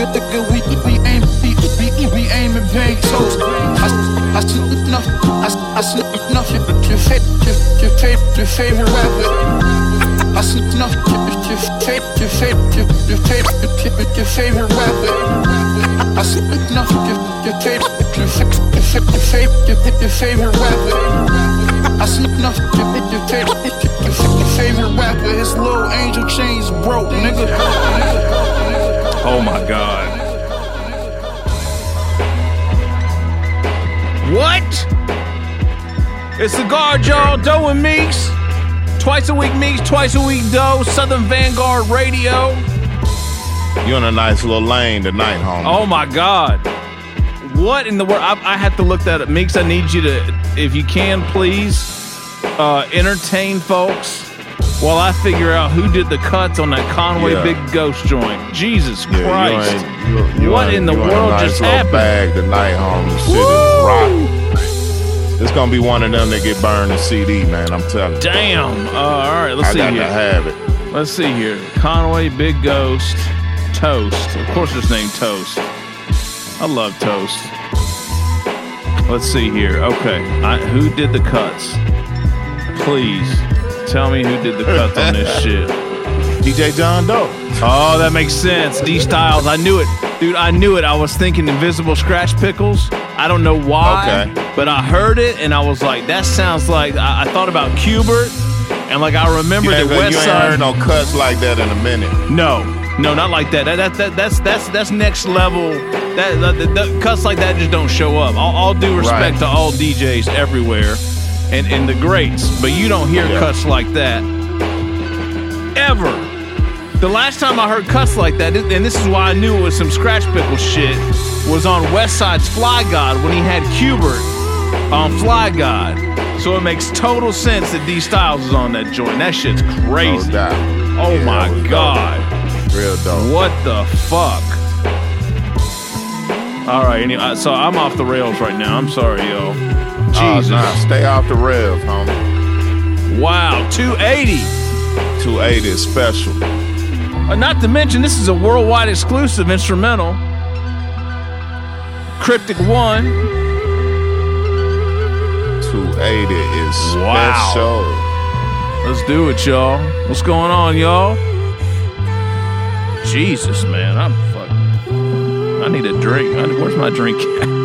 Nigga, nigga, we, we aim, we, we, we aim at paying toast. I, I snuff, enough, I, I snuff enough your, your, your, your, your favorite rapper. I snuff enough your, your, fa- your, your, fa- your, your favorite rapper. I snuff enough your, your favorite, your, fa- your, fa- your, fa- your, your favorite rapper. I sleep enough your favorite, your, your, your favorite rapper. His little angel chains broke, nigga. Oh my god. What? It's the guard, y'all. Doe and Meeks. Twice a week Meeks, twice a week Doe. Southern Vanguard Radio. You're in a nice little lane tonight, homie. Oh my god. What in the world? I, I have to look that up. Meeks, I need you to, if you can, please uh, entertain folks while I figure out who did the cuts on that Conway Yeah. Big Ghost joint. Jesus Yeah, you Christ. ain't- you- you what ain't- in the you in a world nice just happened? Bag tonight, homie. Shit is rotten. It's gonna be one of them that get burned to CD, man. I'm telling you. Damn. Uh, all right, let's I see got here. to have it. Let's see here. Conway, Big Ghost, Toast. Of course, it's named Toast. I love Toast. Let's see here. Okay, I, who did the cuts? Please tell me who did the cuts on this shit. DJ John Doe. Oh, that makes sense. D Styles. I knew it, dude. I knew it. I was thinking Invisibl Skratch Piklz. I don't know why, Okay. but I heard it and I was like, that sounds like. I, I thought about Qbert, and like I remember ain't, West you ain't Side. heard no cuts like that in a minute. No, no, not like that. That, that, that that's that's that's next level. That, that, that- that- cuts like that just don't show up. All, all due respect Right. to all DJs everywhere, and and the greats, but you don't hear Yeah. cuts like that ever. The last time I heard cuts like that, and this is why I knew it was some scratch pickle shit, was on West Side's Fly God when he had Qbert on Fly God. So it makes total sense that D Styles is on that joint. That shit's crazy. No. Oh Yeah, my was dope. god. Real dope. What the fuck? All right, any, uh, so I'm off the rails right now. I'm sorry, yo. Oh, Jesus. nah, stay off the rails, homie. Wow, 280. 280 is special. Uh, not to mention, this is a worldwide exclusive instrumental. Cryptic One. 280 is Wow. special. Let's do it, y'all. What's going on, y'all? Jesus, man, I'm fucking. I need a drink. Where's my drink at?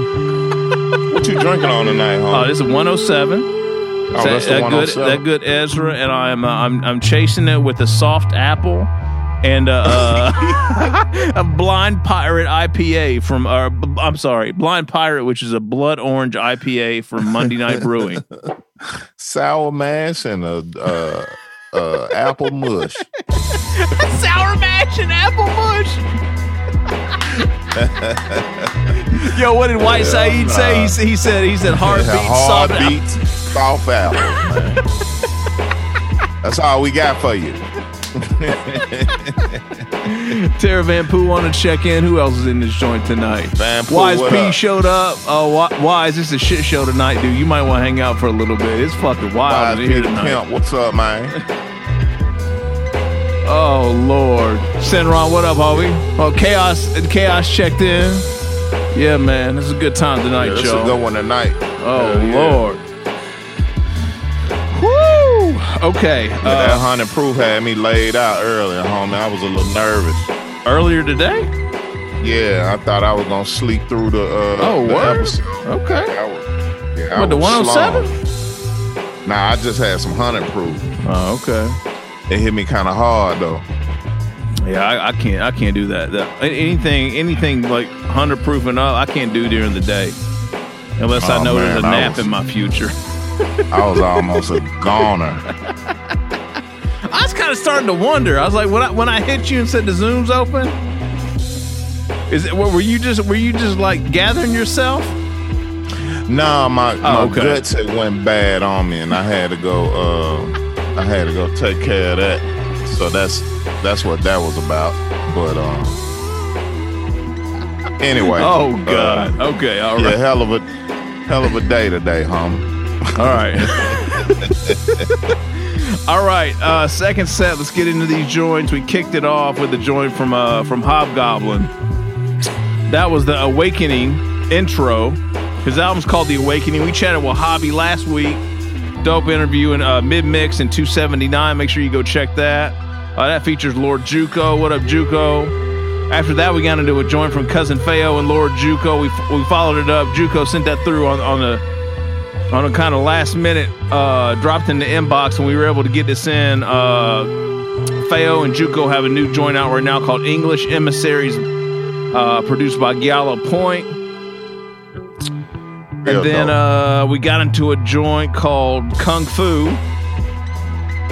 What you drinking on tonight, Oh, homie? this is 107. Oh, that, that's the that good, 107. that good Ezra, and I'm uh, I'm I'm chasing it with a soft apple and uh, uh, a blind pirate IPA from. Uh, I'm sorry, blind pirate, which is a blood orange IPA from Monday Night Brewing. Sour mash and a uh, uh, apple mush. Sour mash and apple mush. Yo, what did White Yeah, Saeed say? He, he said he said heartbeat, Hard soft beats, soft man. That's all we got for you. Tara Van Poo want to check in. Who else is in this joint tonight? Van Poo, Wise P up? showed up. Oh, why, why is this a shit show tonight, dude? You might want to hang out for a little bit. It's fucking wild Wise in here tonight. Pimp, what's up, man? Oh Lord, Senron, what up, homie? Oh, chaos, chaos checked in. Yeah, man, this is a good time tonight, Yeah, this y'all. a good one tonight. Oh yeah. Lord. Woo. Okay. Yeah, that Uh, hundred proof had me laid out earlier, homie. I was a little nervous. earlier today. Yeah, I thought I was gonna sleep through the. Uh, Oh, the episode. Okay. I was, yeah, What the 107? slung. Nah, I just had some hundred proof. Oh, okay. It hit me kind of hard though. Yeah, I, I can't. I can't do that. that. Anything, anything like hundred proof and up, I can't do during the day, unless I Oh, know there's a nap was- in my future. I was almost a goner. I was kind of starting to wonder. I was like, when I when I hit you and said the zoom's open, is it? Were you just were you just like gathering yourself? Nah, my, my Oh, okay. guts had went bad on me, and I had to go. Uh, I had to go take care of that. So that's that's what that was about. But um, anyway. Oh uh, God. okay. All yeah, right. hell of a hell of a day today, homie. All right. All right. Uh, second set. Let's get into these joints. We kicked it off with the joint from uh, from Hobgoblin. That was the Awakening intro. His album's called The Awakening. We chatted with Hobby last week. Dope interview in uh, mid mix in 279. Make sure you go check that. Uh, that features Lord Juco. What up, Juco? After that, we got into a joint from Cousin Feo and Lord Juco. We, we followed it up. Juco sent that through on, on the on a kind of last minute uh, dropped in the inbox and we were able to get this in uh, Feo and Juco have a new joint out right now called English Emissaries uh, produced by Giallo Point and Real then dope. uh, we got into a joint called Kung Fu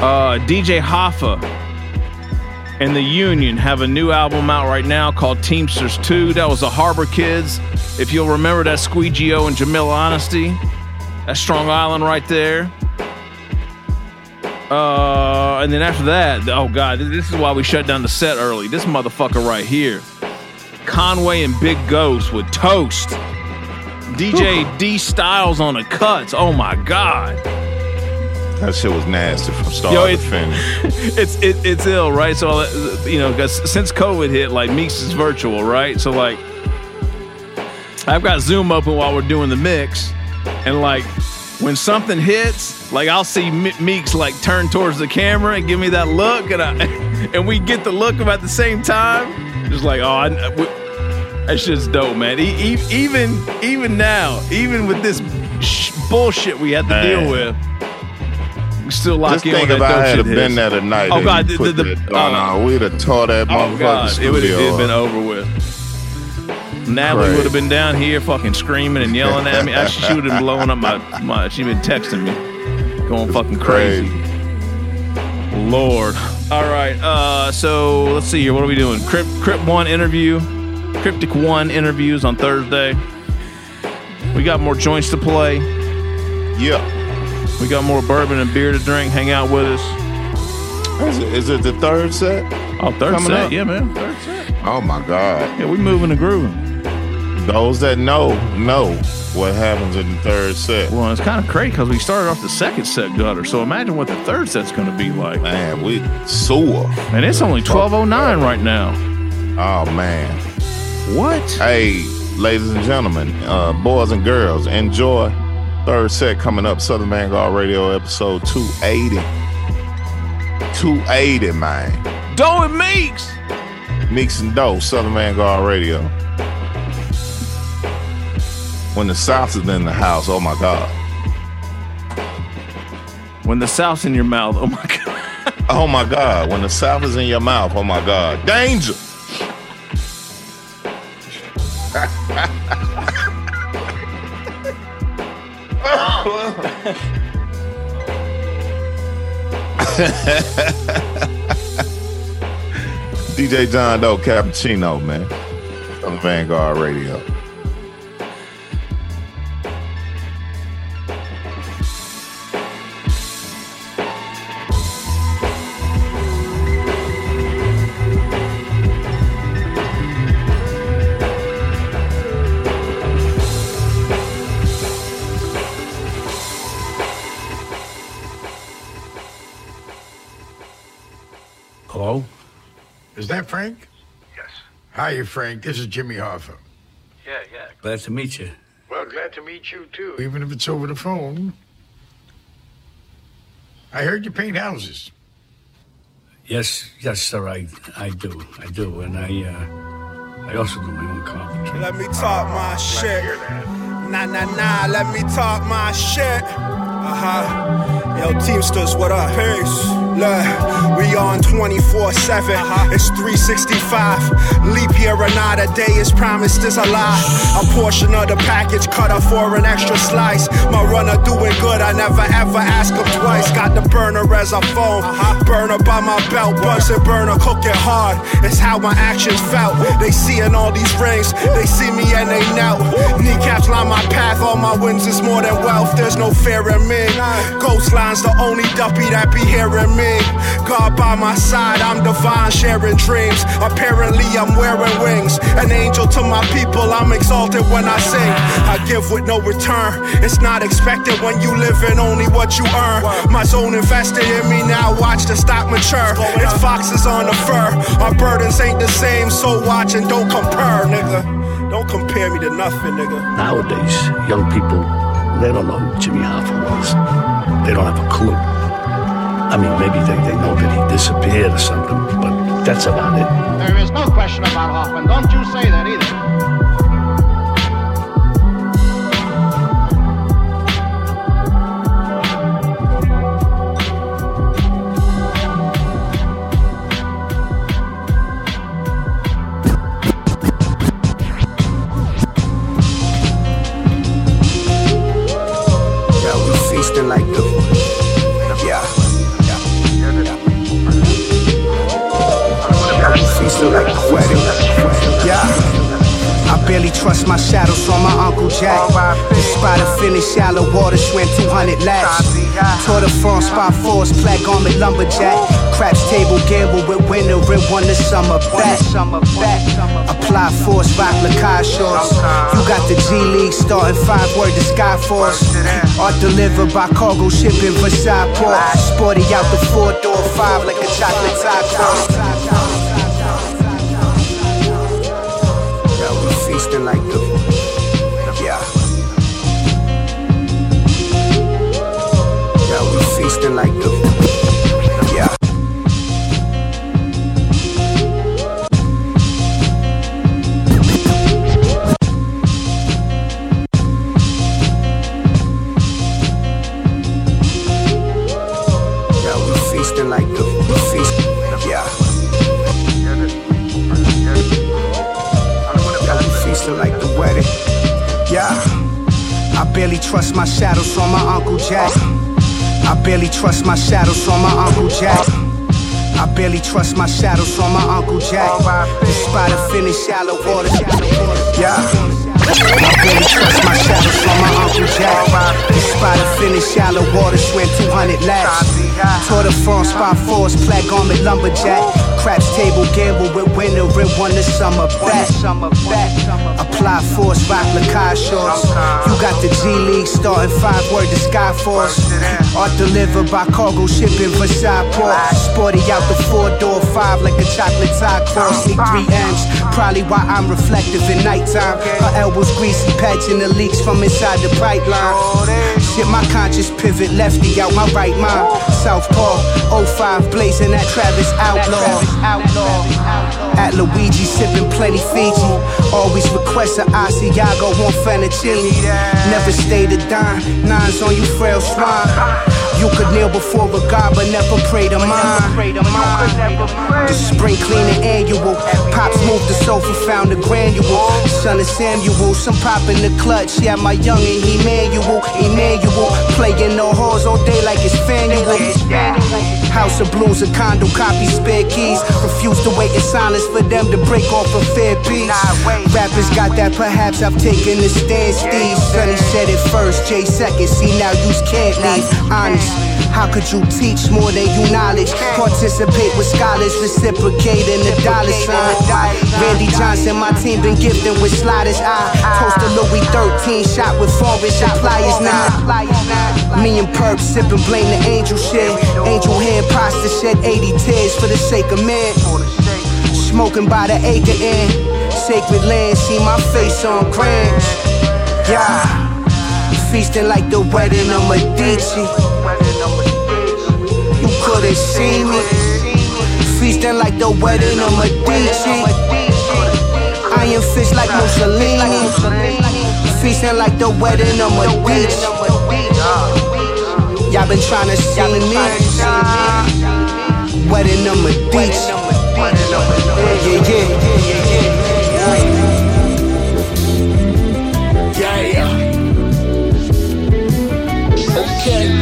uh, DJ Hoffa and the Union have a new album out right now called Teamsters 2 that was the Harbor Kids if you'll remember that Squeegee O and Jamil Honesty that's Strong Island right there. Uh, and then after that, oh god, this is why we shut down the set early. This motherfucker right here, Conway and Big Ghost with Toast. DJ D Styles on the cuts. Oh my god, That shit was nasty from start Yo, to finish. it's it, it's ill, right? So uh, you know, because since COVID hit, like Meeks is virtual, right? So like, I've got Zoom open while we're doing the mix, and like when something hits, like I'll see Meeks like turn towards the camera and give me that look, and I and we get the look at the same time. Just like, oh, I, we, that's just dope, man. E- e- even even now, even with this sh- bullshit we have to Man. deal with. We still lock Just in think on if that I had shit been there tonight, Oh god, the, the, that uh, on, uh, we'd have tore that Oh motherfucking god, it would have been over with. Natalie Crazy. would have been down here fucking screaming and yelling at me. Actually, she would have been blowing up my, my she'd been texting me. Going fucking crazy. Lord. All right. Uh so let's see here. What are we doing? Crip, Crip One interview. Cryptic One interviews on Thursday. We got more joints to play. Yeah. We got more bourbon and beer to drink. Hang out with us. Is it, is it the third set? Oh, third Coming set. up? Yeah, man. Third set. Oh my God. Yeah, we moving and grooving. Those that know know what happens in the third set. Well, it's kind of crazy because we started off the second set gutter. So imagine what the third set's going to be like. Man, we sewer. And it's only 1209 right now. Oh man. What? Hey, ladies and gentlemen, uh, boys and girls, enjoy third set coming up. Southern Vanguard Radio episode 280. 280, man. Doe and Meeks. Meeks and Doe, Southern Vanguard Radio. When the South is in the house, oh my God. When the South's in your mouth, oh my God. Oh my God. When the South is in your mouth, oh my God. Danger. DJ John Doe Cappuccino, man. On Vanguard Radio. Hi, Frank. This is Jimmy Hoffa. Yeah, yeah. Glad to meet you. Well, glad to meet you, too. Even if it's over the phone. I heard you paint houses. Yes, yes, sir, I, I do. I do. And I, uh, I also do my own carpentry. Let me talk my shit. Nah, nah, nah, let me talk my shit. Uh huh. Yo, Teamsters, what up? Peace. Look, we on 24 7. It's 365. Leap year another day is promised is a lie. A portion of the package cut up for an extra slice. My runner doing good, I never ever ask him twice. Got the burner as a phone. Burner by my belt, Bunsen burner cooking hard. It's how my actions felt. They seeing all these rings, they see me and they knelt. Kneecaps line my path, all my wins is more than wealth. There's no fear in me. Ghost lines, the only duppy that be hearing me. God by my side, I'm divine, sharing dreams. Apparently, I'm wearing wings. An angel to my people, I'm exalted when I sing. I give with no return. It's not expected when you live in only what you earn. My zone invested in me now, watch the stock mature. It's foxes on the fur. Our burdens ain't the same, so watch and don't compare, nigga. Don't compare me to nothing, nigga. Nowadays, young people, they don't know who Jimmy Hoffa was. They don't have a clue. I mean, maybe they, they know that he disappeared or something, but that's about it. There is no question about Hoffman. Don't you say that either. Like. Yeah. Yeah. I barely trust my shadow, saw my Uncle Jack. Despite a finish, shallow water, swam 200 laps. Tour de France by force, plaque armored lumberjack. Craps table, gamble with winner, and won the summer back. Apply force, rock Lakai shorts. You got the G League starting five word to Skyforce. Art delivered by cargo shipping Versailles port. Sporty out the four door five like a chocolate tie cross. Yeah, we feasting like the. Yeah. Yeah, we feasting like the. Trust my shadow, saw my Uncle Jack. I barely trust my shadow, saw my Uncle Jack. Despite a finish, shallow water. Yeah. I barely trust my shadow, saw my Uncle Jack. Despite a finish, shallow water, swam 200 laps. Tour de France by force, plaque armored lumberjack. Craps table, gamble with winner, and won the summer back. Apply force, rock Lakai shorts. You got the G League starting five word to Skyforce. Art delivered by cargo shipping Versailles port. Sporty out the four door five like a chocolate tie cross. Need three M's, probably why I'm reflective in nighttime. Her elbows greasy, patching the leaks from inside the pipeline. Shit, my conscious pivot, lefty out my right mind. Southpaw, 05, blazing at Travis Outlaw. At Luigi, sipping plenty Fiji. Always request a Asiago, one Fettuccine. Never stay a dime, nines on you frail swine. You could kneel before a god, but never pray to mine. The spring cleaning annual. Pops moved the sofa, found a granule. Son of Samuel, some pop in the clutch. Yeah, my youngin' Emmanuel, Emmanuel. Playing no halls all day like it's Faneuil. House of Blues, a condo, copy spare keys. Refuse to wait in silence for them to break off a fair piece. Rappers got that, perhaps I've taken the stand, Steve. Sonny said it first, Jay second. See, now you can't leave. Honest. How could you teach more than you knowledge? Participate with scholars, reciprocating the dollar sign. Randy Johnson, my team been gifted with sliders. I toast a Louis 13 shot with forest and pliers now. Me and Perp sipping, blame the angel shit. Angel hand pasta shed 80 tears for the sake of man. Smoking by the acre in sacred land, see my face on grams. Yeah, feasting like the wedding of Medici. Couldn't see me. Feasting like the wedding of Medici. Iron fist like Mussolini. Feasting like the wedding of Medici. Y'all been trying to see me. Wedding of Medici. Yeah, yeah. Yeah, yeah. Okay.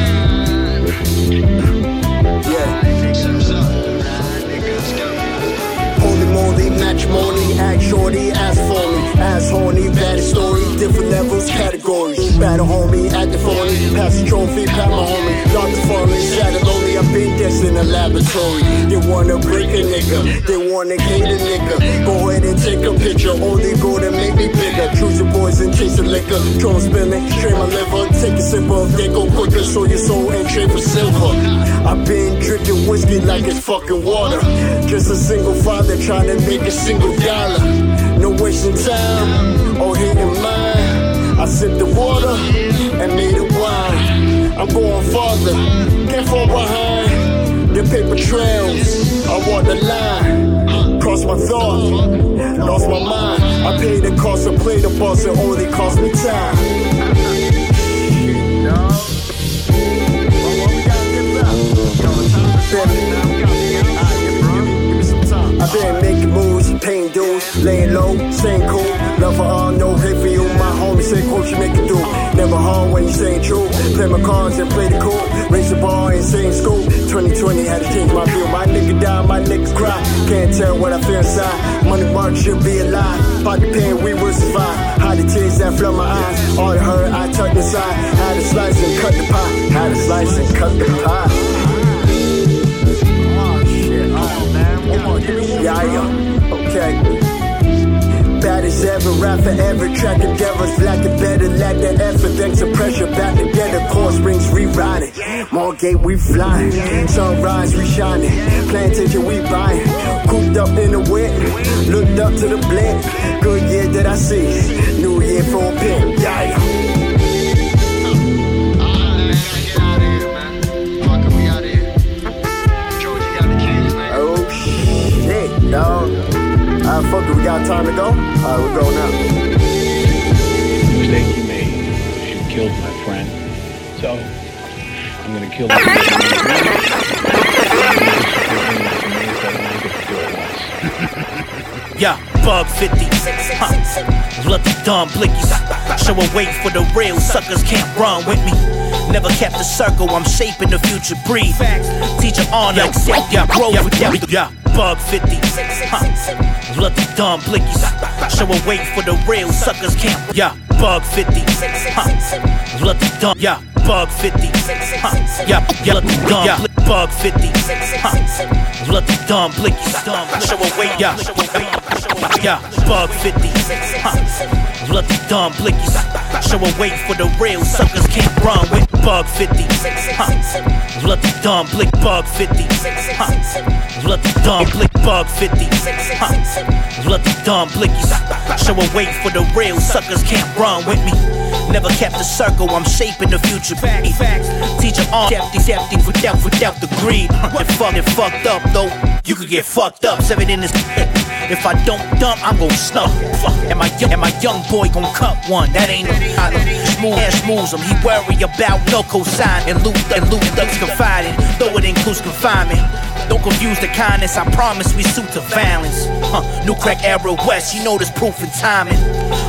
Act shorty, ask for me. Ass horny, bad story, different levels, categories. Battle homie, act the phony, pass the trophy, pat my homie. Doctor falling, shattered lonely, I've been this in the laboratory. They wanna break a nigga, they wanna hate a nigga. Go ahead and take a picture, only go to make me bigger. Choose your poison, chase the liquor, drone spilling, strain my liver, take a sip of, they go quicker, so your soul and trade for silver. I've been drinking whiskey like it's fucking water. Just a single father trying to make a single dollar. No wasting time or hitting mine. I sipped the water and made it wine. I'm going farther, can't fall behind. The paper trails, I walk the line. Cross my thought, lost my mind. I paid the cost to play the boss, it only cost me time. Been making moves, paying dues, laying low, staying cool. Love for all, no hate for you. My homie say, coach, you make it do. Never hard when you staying true. Play my cards and play the cool. Raise the ball and stay in school. 2020 had to change my view. My nigga die, my niggas cry. Can't tell what I feel inside. Money mark should be alive. Pocket pain, we will survive. Hide the tears that flood my eyes. All the hurt I tucked inside. Had to slice and cut the pie. Had to slice and cut the pie. Yeah, yeah, Bad as ever, rap forever, track endeavors, lack the better, lack the effort, to pressure, back together, core springs more gate we flying, sunrise we shining, plantation we buying, cooped up in the wet, looked up to the blend, good year that I see, new year for a pin, yeah, Alright, fuck it, we got time to go? Alright, we'll go now. mistake you made. You killed my friend. So, I'm gonna kill you. Yeah, bug 50. Huh. Lucky dumb blickies. Show a wait for the real suckers can't run with me. Never kept a circle, I'm shaping the future breed. Teacher on yeah, accept, yeah, grow with yeah, yeah, bug 50. Huh. Bloody dumb blickies. Show a wait for the real suckers can't, yeah, bug 50. Huh. Lucky dumb, yeah, bug 50. Huh. Yeah, yeah, lucky dumb, yeah, bug 50. Huh. Bloody dumb blickies. Show a wait, yeah, yeah, bug 50. Huh. Bloody dumb blickies. Show a wait for the real suckers can't run with bug 50. Huh. Lucky dumb blick bug 50. Huh. Lucky dumb blick bug 50. Huh. Lucky dumb blickies. Show a wait for the real suckers can't run with me. Never kept a circle, I'm shaping the future. Teacher on empty, empty without, without the greed. And fuck it, fucked up though. You could get fucked up, seven in this. If I don't dump, I'm gon' snuff. Fuck, and my young, and my young boy gon' cut one. That ain't no problem. Smooth ass moves him. He worry about no cosign and loot and loot thugs confiding. Though it includes confinement. Don't confuse the kindness. I promise we suit to violence. Huh. New crack era west. You know this proof and timing.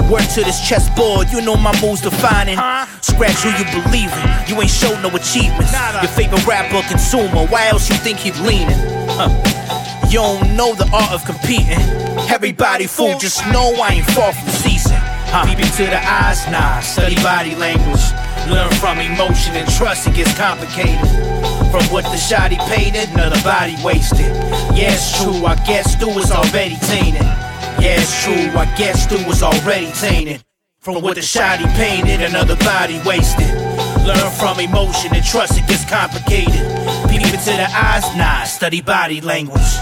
Word to this chessboard. You know my moves defining. Scratch who you believe in. You ain't show no achievements. Your favorite rapper, consumer. Why else you think he leaning? Huh. You don't know the art of competing. Everybody fool, just know I ain't far from season. Huh. Peep into the eyes, nah. Study body language. Learn from emotion and trust, it gets complicated. From what the shotty painted, another body wasted. Yeah, it's true, I guess Stu was already tainted. Yeah, it's true, I guess Stu was already tainted. From what the shotty painted, another body wasted. Learn from emotion and trust it gets complicated. Peep into the eyes, nah, study body language.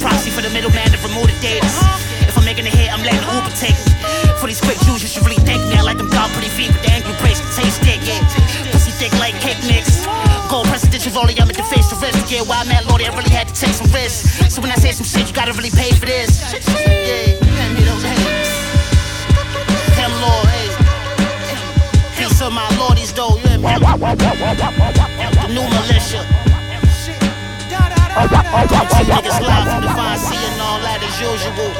Proxy for the middleman to remove the data. If I'm making a hit, I'm letting Uber take it. For these quick views, you should really thank me. I like them dog pretty feet with the angry the taste yeah. Pussy thick like cake mix. Gold presidential rolling, I'm at the face to risk. Yeah, why I'm Lordy, I really had to take some risks. So when I say some shit, you gotta really pay for this. Yeah, hand me those hands. Him, Lord, hey. Peace of my Lordies, though, you hear me? The new militia. Two niggas live from the fine sea and all that as usual.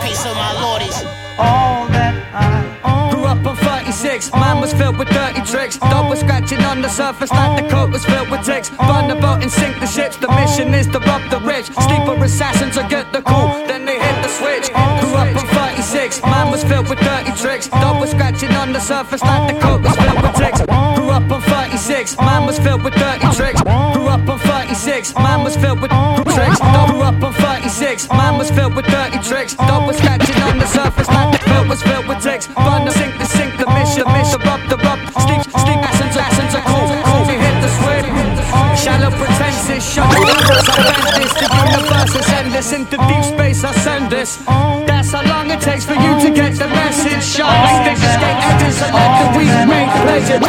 Peace of my Lordies. All that I Grew up on 36, mine was filled with dirty tricks. Dog was scratching on the surface like the coat was filled with ticks. Burn the boat and sink the ships. The mission is to rob the rich. Sleeper assassins or get the cool, then they hit the switch. Grew up on 36, mine was filled with dirty tricks. Dog was scratching on the surface like the coat was filled with ticks. Grew up on 36, mine was filled with dirty tricks. 36. Mine was filled with tricks. Grew up on 36. Mine was filled with dirty tricks. Was scratching on the surface the field was filled with ticks. Burn the sink, the sink, the mission, mission, rub the rub. Sleep, sleep, essence, essence, are cool, cool. We hit the switch. Shallow pretenses, show the numbers. I bend this. The universe is endless. Into deep space, I send this. That's how long it takes for you to get the message. Shot like thick skate edges. I let the weak make pleasure.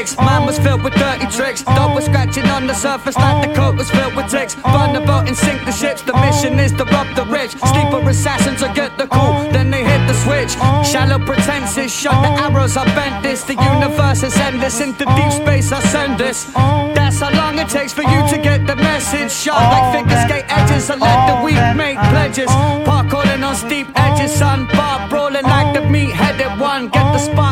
36. Mine was filled with dirty tricks. Was scratching on the surface like the coat was filled with ticks. Burn the boat and sink the ships. The mission is to rob the rich. Sleeper assassins or get the cool. Then they hit the switch. Shallow pretenses shot the arrows. I bent this. The universe is endless. Into deep space, I send this. That's how long it takes for you to get the message. Shot like figure skate edges. I let the weak make pledges. Park Parkouring on steep edges, son. Bar brawling like the meat headed one. Get the spark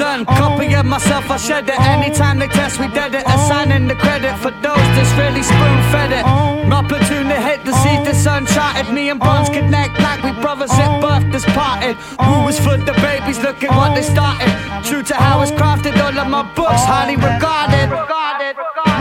like Copy of myself, I shed it. Anytime they test, we dead it. Assigning the credit for those that's really spoon fed it. My platoon to hit the seat, the sun charted. Me and Bronze connect like we brothers at birth that's parted. Who was for the babies, look at what they started. True to how it's crafted, all of my books highly regarded.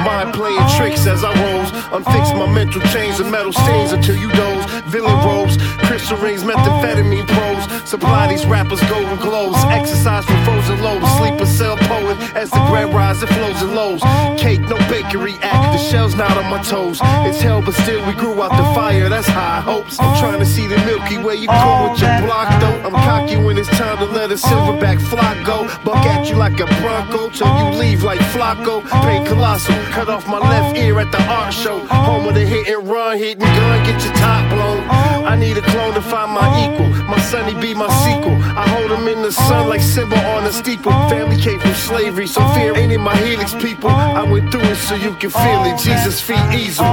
Mind playing tricks as I rose. Unfix my mental chains and metal stains until you doze. Villain robes, crystal rings, methamphetamine pros. Supply these rappers golden globes. Exercise for frozen lows. Sleep a cell poet as the bread rise, it flows and lows. Cake, no bakery act. The shell's not on my toes. It's hell, but still we grew out the fire. That's high hopes. I'm trying to see the Milky Way. You cool with your block though. I'm cocky when it's time to let a silverback flock go. Buck at you like a Bronco till you leave like Flacco. Pain colossal. Cut off my left ear at the art show. Home of the hit and run, hit and gun, get your top blown. I need a clone to find my equal. My sonny be my sequel. I hold him in the sun like Simba on a steeple. Family came from slavery, so fear ain't in my helix, people. I went through it so you can feel it. Jesus feet easel.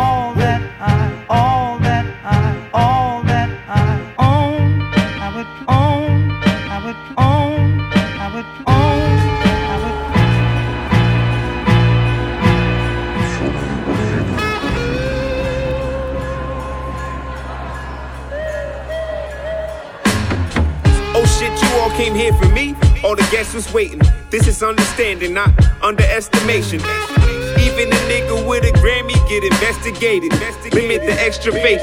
All was waiting. This is understanding, not underestimation. Even a nigga with a Grammy get investigated. Limit the extra bait.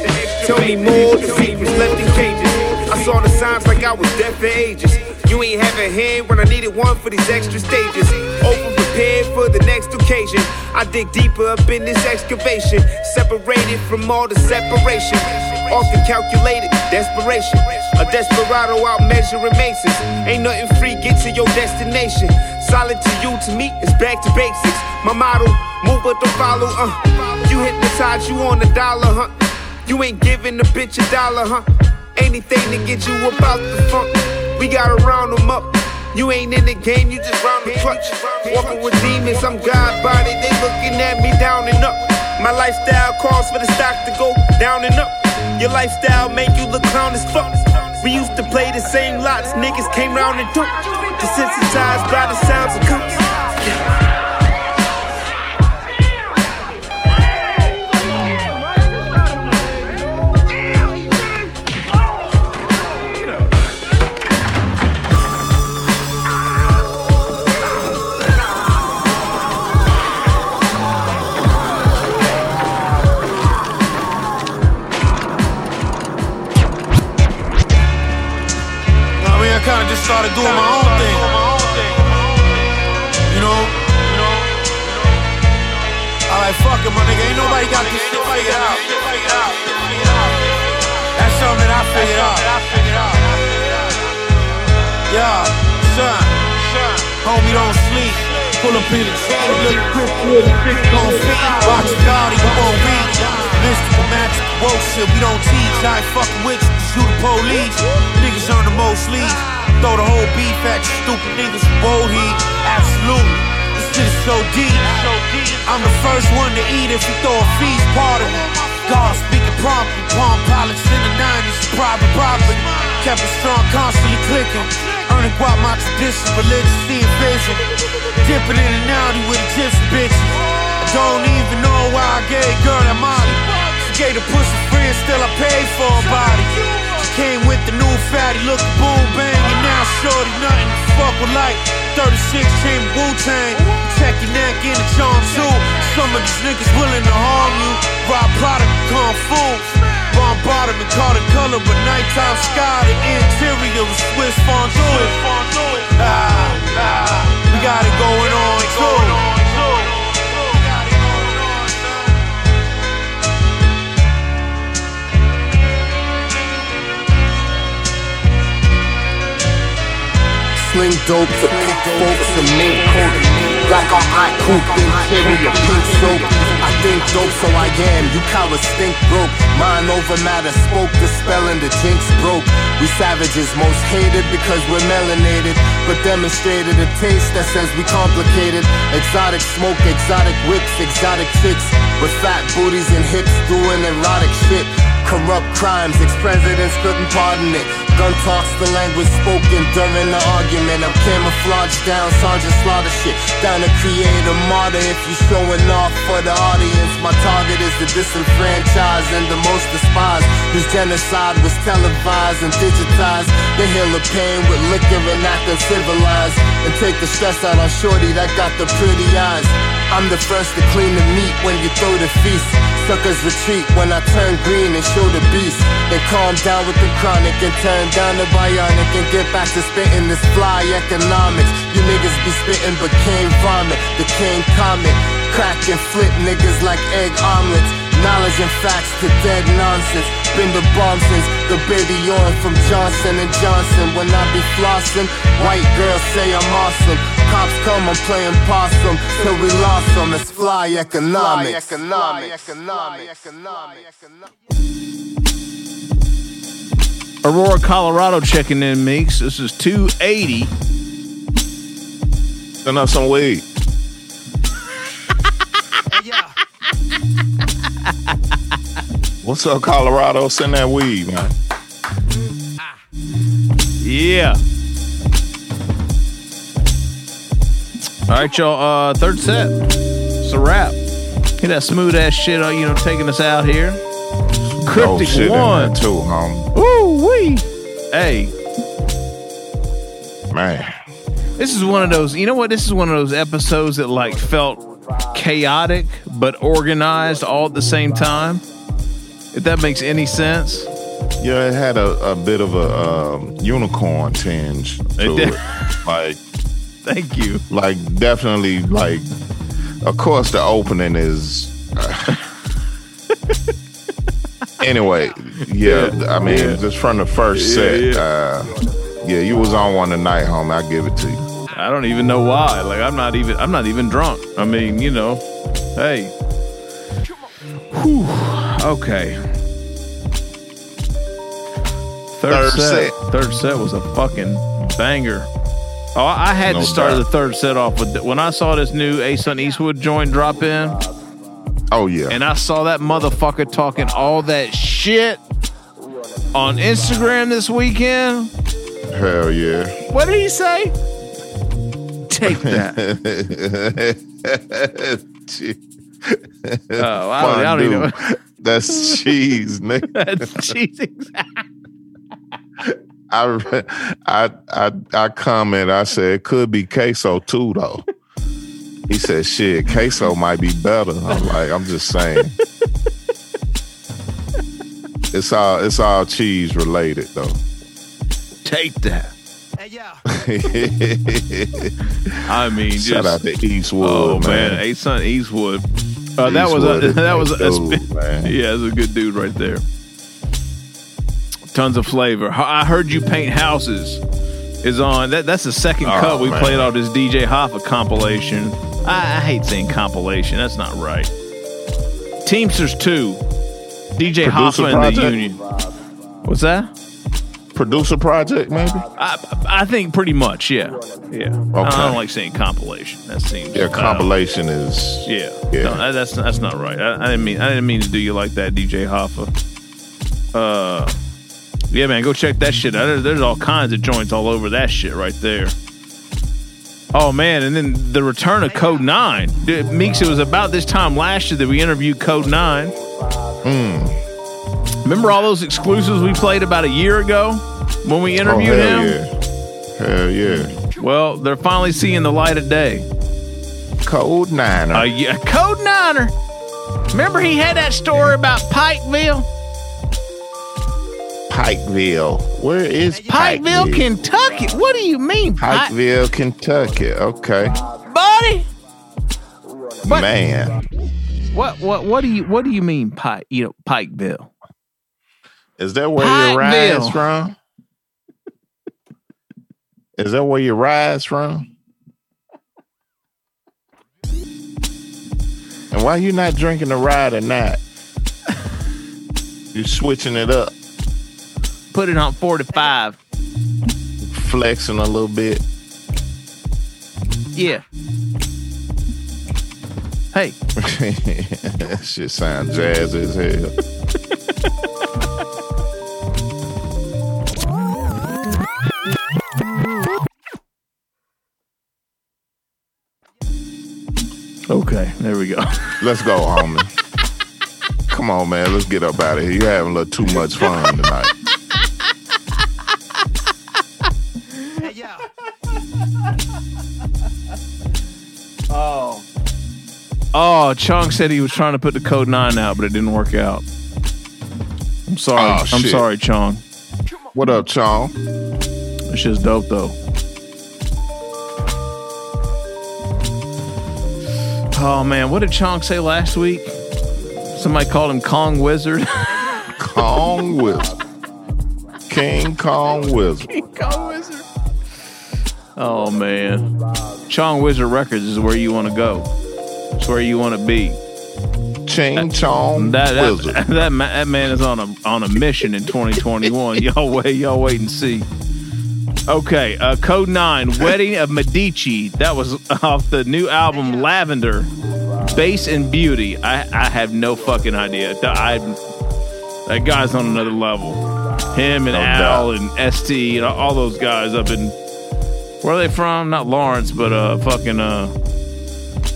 Tell me more, the secrets left in cages. I saw the signs like I was deaf for ages. You ain't have a hand when I needed one for these extra stages. Over prepared for the next occasion. I dig deeper up in this excavation. Separated from all the separation. Often calculated desperation. A desperado out measuring maces. Ain't nothing free, get to your destination. Solid to you, to me, it's back to basics. My motto, move but don't follow, uh. You hypnotize, you on a dollar, huh? You ain't giving a bitch a dollar, huh? Anything to get you about the funk. We gotta round them up. You ain't in the game, you just round the clutch. Walking with demons, I'm God body, they looking at me down and up. My lifestyle calls for the stock to go down and up. Your lifestyle make you look clown as fuck. We used to play the same lots, niggas came round and took. Desensitized by the sounds of cups. I doing my own thing. You know? I like, fuck it, my nigga. Ain't nobody got this shit figured out. That's something that I figured out. Yeah, son. Homie, don't sleep. Pull up in the chain, little grip, gon' fit. Watch God, you won't read. Mystical, magical, woke shit, we don't teach. I ain't fucking with you, cause the police. Niggas earn the most leads. Throw the whole beef at you, stupid niggas with bold heat. Absolutely, this shit is so deep. I'm the first one to eat if you throw a feast, pardon me. God speaking promptly, palm pilots in the 90s, private property. Kept it strong, constantly clicking. Earning guap my tradition, religious, seeing vision. Dipping in and out with Egyptian bitches. I don't even know why I gave girl that money. She gave the pussy free and still I paid for her body. She came with Daddy new fatty, and now shorty nothing to fuck with like 36 chain Wu Tang. Protect your neck in the charm too. Some of these niggas willing to harm you. Rob product, kung fu. Bombarded and caught a color, but nighttime sky, the interior was Swiss fondue. Ah, ah, we got it going on too. Sling dope to pick folks and mink coat. Black on black coupe, interior pink soap. I think dope, so I am. You cowards stink broke. Mind over matter spoke, the spell and the jinx broke. We savages, most hated because we're melanated, but demonstrated a taste that says we complicated. Exotic smoke, exotic whips, exotic chicks with fat booties and hips doing erotic shit. Corrupt crimes, ex-presidents couldn't pardon it. Gun talks the language spoken during the argument. I'm camouflaged down, Sergeant Slaughter shit. Down to create a martyr if you showing off for the audience. My target is the disenfranchised and the most despised. Whose genocide was televised and digitized. They heal the pain with liquor and act uncivilized. And take the stress out on Shorty that got the pretty eyes. I'm the first to clean the meat when you throw the feast. Suckers retreat when I turn green and show the beast. Then calm down with the chronic and turn down the bionic and get back to spitting this fly economics. You niggas be spitting but can't vomit. The king comet. Crack and flip niggas like egg omelets. Knowledge and facts to dead nonsense. Been the bomb since the baby on from Johnson and Johnson. When I be flossing, white girls say I'm awesome. Cops come, I'm playing possum till we lost them. It's fly economics. Fly economics. Aurora, Colorado checking in, Meeks. This is 280. Send us some weed. What's up, Colorado? Send that weed, man. Yeah. All right, y'all. Uh, third set. It's a wrap. Get that smooth ass shit, uh, you know, taking us out here. Cryptic shit in one. too, homie. Woo wee. Hey, Man. this is one of those. You know what? This is one of those episodes that like felt chaotic but organized all at the same time. If that makes any sense. Yeah, it had a, a bit of a um, unicorn tinge to It it. Like, thank you. Like, definitely, like, of course, the opening is. anyway, yeah, Yeah, I mean, yeah. just from the first Yeah, set, yeah. Uh, yeah, you was on one tonight, homie. I give it to you. I don't even know why. Like I'm not even I'm not even drunk. I mean, you know, hey. Whew. Okay. Third, Third set, set. Third set was a fucking banger. Oh, I had No to start doubt. the third set off with when I saw this new Asun Eastwood joint drop in. Oh yeah. And I saw that motherfucker talking all that shit on Instagram this weekend. Hell yeah. What did he say? Take that. Oh, I don't- I don't even know. That's cheese, nigga. That's cheese. I, I I I comment. I said it could be queso too, though. He said, "Shit, queso might be better." I'm like, I'm just saying. It's all it's all cheese related though. Take that. I mean, shout just- out to Eastwood, Oh man. man, Asun Eastwood. Uh, that was a, that was a, dude, man. yeah, that's a good dude right there. Tons of flavor. I heard you paint houses is on. That that's the second Oh, cut we man. played off this DJ Hoffa compilation. I, I hate saying compilation. That's not right. Teamsters two. DJ Producer Hoffa and the? Union. What's that? Producer project, maybe. I I think pretty much, yeah, yeah. I, don't, I don't like saying compilation. That seems Yeah, don't- compilation is Yeah, Yeah. No, that's that's not right. I, I didn't mean I didn't mean to do you like that, DJ Hoffa. Uh, yeah, man, go check that shit out. There's, all kinds of joints all over that shit right there. Oh man, and then the return of Code Nine, Dude, Meeks. It was about this time last year that we interviewed Code Nine. Hmm. Remember all those exclusives we played about a year ago when we interviewed oh, hell him? Yeah. Hell yeah. Well, they're finally seeing the light of day. Code Niner. Uh, yeah, Code Niner. Remember he had that story about Pikeville? Pikeville. Where is Pikeville, Pikeville? Kentucky. What do you mean, Pike? Pikeville, Kentucky. Okay. Buddy. What? Man. What what what do you what do you mean Pike you know Pikeville? Is that where you rise from? Is that where you rise from? And why you not drinking the ride or not? You switching it up, Put it on 45. flexing a little bit. Yeah. Hey. that shit sound jazz as hell. Okay, there we go. Let's go, homie. Come on, man. Let's get up out of here. You're having a little too much fun tonight. Oh. Oh, Chung said he was trying to put the code nine out, but it didn't work out. I'm sorry. Oh, I'm shit. sorry, Chong. What up, Chong? This shit's dope though. Oh man, what did Chong say last week? Somebody called him Kong Wizard. Kong Wizard. King Kong Wizard. King Kong Wizard. Oh man, Chong Wizard Records is where you want to go. It's where you want to be. Ching Chong That that, Wizard. that, ma- that man is on a on a mission in 2021. y'all wait, y'all wait and see. Okay, uh, Code Nine, Wedding of Medici. That was off the new album Lavender, Bass and Beauty. I I have no fucking idea. Th- I that guy's on another level. Him and No Al and St and all those guys up in where are they from? Not Lawrence, but uh, fucking uh,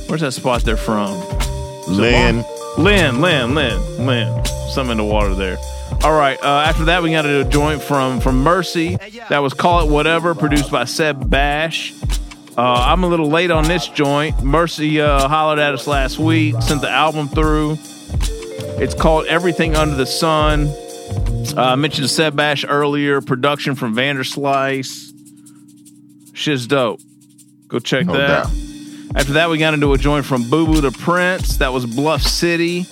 where's that spot they're from? Lynn. Lynn, Lynn, Lynn, Lynn. Something in the water there. All right. Uh, after that, we got a joint from from Mercy. That was "Call It Whatever," produced by Seb Bash. Uh, I'm a little late on this joint. Mercy uh, hollered at us last week, sent the album through. It's called "Everything Under the Sun." Uh, I mentioned Seb Bash earlier. Production from Vanderslice. Shit's dope. Go check No that. doubt. After that, we got into a joint from Boo Boo the Prince. That was Bluff City.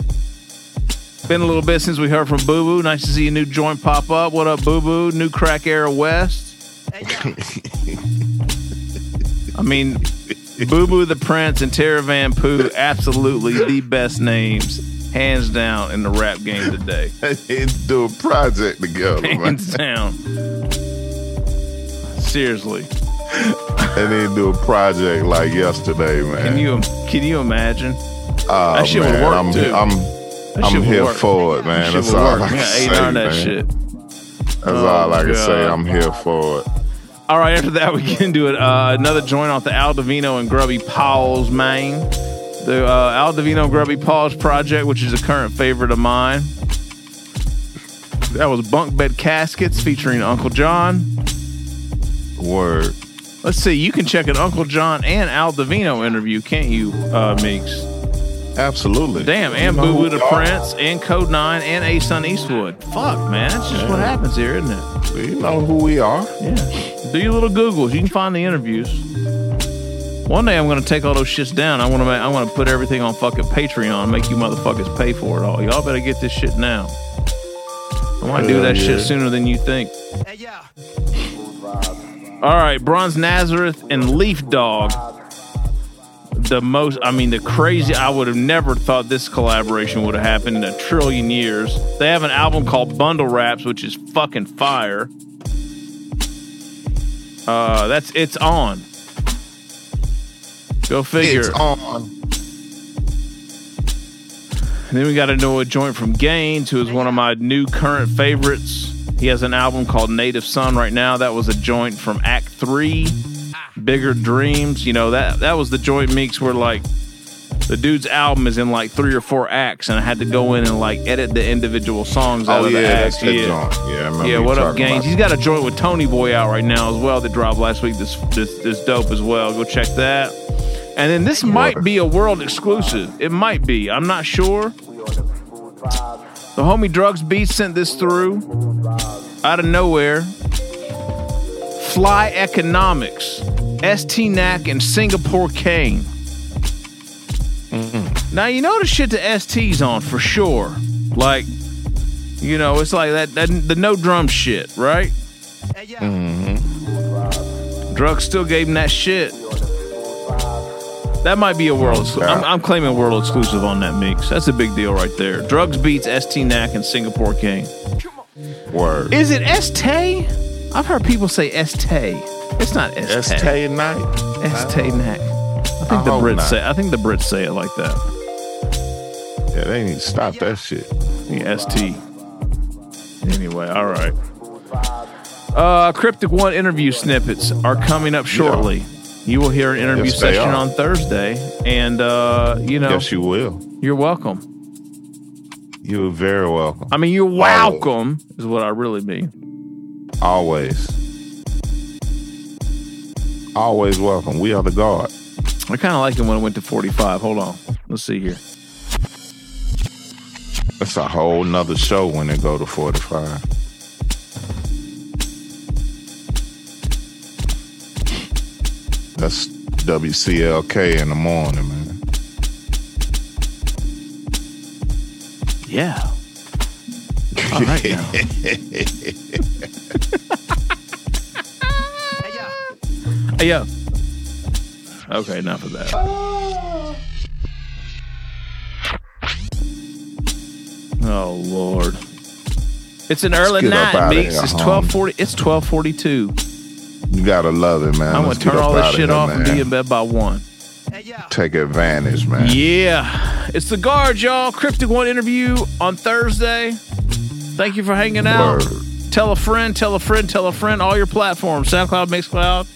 Been a little bit since we heard from Boo Boo. Nice to see a new joint pop up. What up, Boo Boo? New Crack Era West. I mean, Boo Boo the Prince and Tara Van Poo, absolutely the best names, hands down, in the rap game today. They do a project together, man. Hands down. Seriously. They need to do a project like yesterday, man. Can you can you imagine? Oh, that shit man, would work I'm, too. I'm, That I'm here work. for it, man. That That's all work. I can Yeah, say, ain't none of man. that shit. That's Oh, all I can say. I'm here for it. All right, after that, we get into it. Uh, another joint off the Al Divino and Grubby Paul's main. The uh, Al Divino and Grubby Paul's project, which is a current favorite of mine. That was Bunk Bed Caskets featuring Uncle John. Word. Let's see, you can check an Uncle John and Al Divino interview, can't you, uh, Meeks? Absolutely. Damn, and Boo Boo the we. Prince, and Code 9, and Asun Eastwood. Fuck, man, that's just what happens here, isn't it? You know who we are. Yeah. Do your little Googles. You can find the interviews. One day I'm gonna take all those shits down. I wanna ma- I wanna put everything on fucking Patreon, make you motherfuckers pay for it all. Y'all better get this shit now. I wanna do Hell that shit sooner than you think. Yeah. All right, Bronze Nazareth and Leaf Dog. The most, I mean, the crazy. I would have never thought this collaboration would have happened in a trillion years. They have an album called Bundle Wraps, which is fucking fire. Uh, that's it's on. Go figure. It's on. And then we got into a joint from Gaines, who is one of my new current favorites. He has an album called Native Son right now. That was a joint from Act Three, Bigger Dreams. You know that that was the joint mix where like The dude's album is in like three or four acts, and I had to go in and like edit the individual songs out Oh, of the yeah, acts. that's that yeah. Yeah, Yeah, what up, Gaines? He's got a joint with Tony Boy out right now as well that dropped last week. This this this dope as well. Go check that. And then this might be a world exclusive. It might be. I'm not sure. The homie Drugs Beats sent this through out of nowhere. Fly Economics, ST NAC, and Singapore Kane. Now you know the shit the ST's on for sure. Like, you know, it's like that, that the no drum shit, right? Mm-hmm. Drugs still gave him that shit. That might be a world. exclu- I'm, I'm claiming world exclusive on that mix. That's a big deal right there. Drugs beats ST NAC and Singapore King. Word. Is it ST? I've heard people say Estee. It's not Estee. Estee Night. Estee NAC. I think I the Brits not. say. I think the Brits say it like that. Yeah, they need to stop that shit. The ST. Anyway, all right. Uh, Cryptic One interview snippets are coming up shortly. You will hear an interview Yes, session on Thursday, and uh, you know, Yes, you will. you're welcome. You're very welcome. I mean, you're welcome is what I really mean. Always. Always welcome. We are the guard. I kind of like it when it went to 45. Hold on, let's see here. That's a whole nother show when they go to 45. That's WCLK in the morning, man. Yeah. All right now. Uh, hey, yo. Okay, enough of that. Oh Lord. It's an early get up night, outta Meeks. here, It's homie. twelve forty. It's twelve forty two. You gotta love it, man. I'm gonna Let's get turn up all this outta shit here, off and man. be in bed by one. Take advantage, man. Yeah, it's the guard, y'all. Cryptic One interview on Thursday. Thank you for hanging out. Tell a friend, tell a friend, tell a friend. All your platforms: SoundCloud, Mixcloud,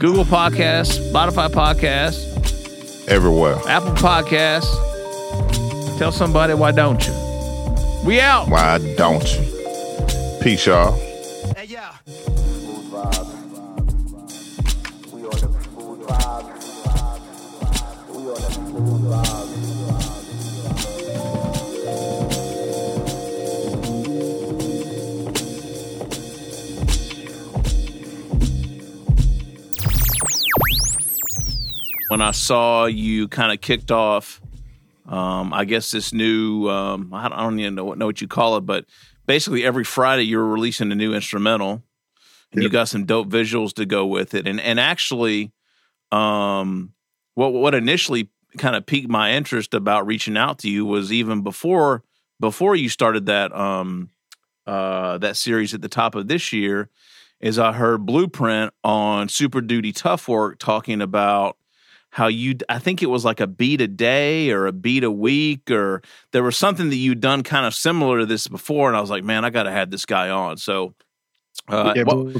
Google Podcasts, Spotify Podcasts, Everywhere. Apple Podcasts. Tell somebody why don't you? We out. Why don't you? Peace, y'all. When I saw you kind of kicked off, um, I guess this new, um, I don't- I don't even know what, know what you call it, but basically every Friday you're releasing a new instrumental and you got some dope visuals to go with it. And, and actually, um, what, what initially kind of piqued my interest about reaching out to you was even before, before you started that, um, uh, that series at the top of this year is I heard Blueprint on Super Duty Tough Work talking about how you I think it was like a beat a day or a beat a week or there was something that you'd done kind of similar to this before and I was like, man, I got to have this guy on. So uh, Yeah, but-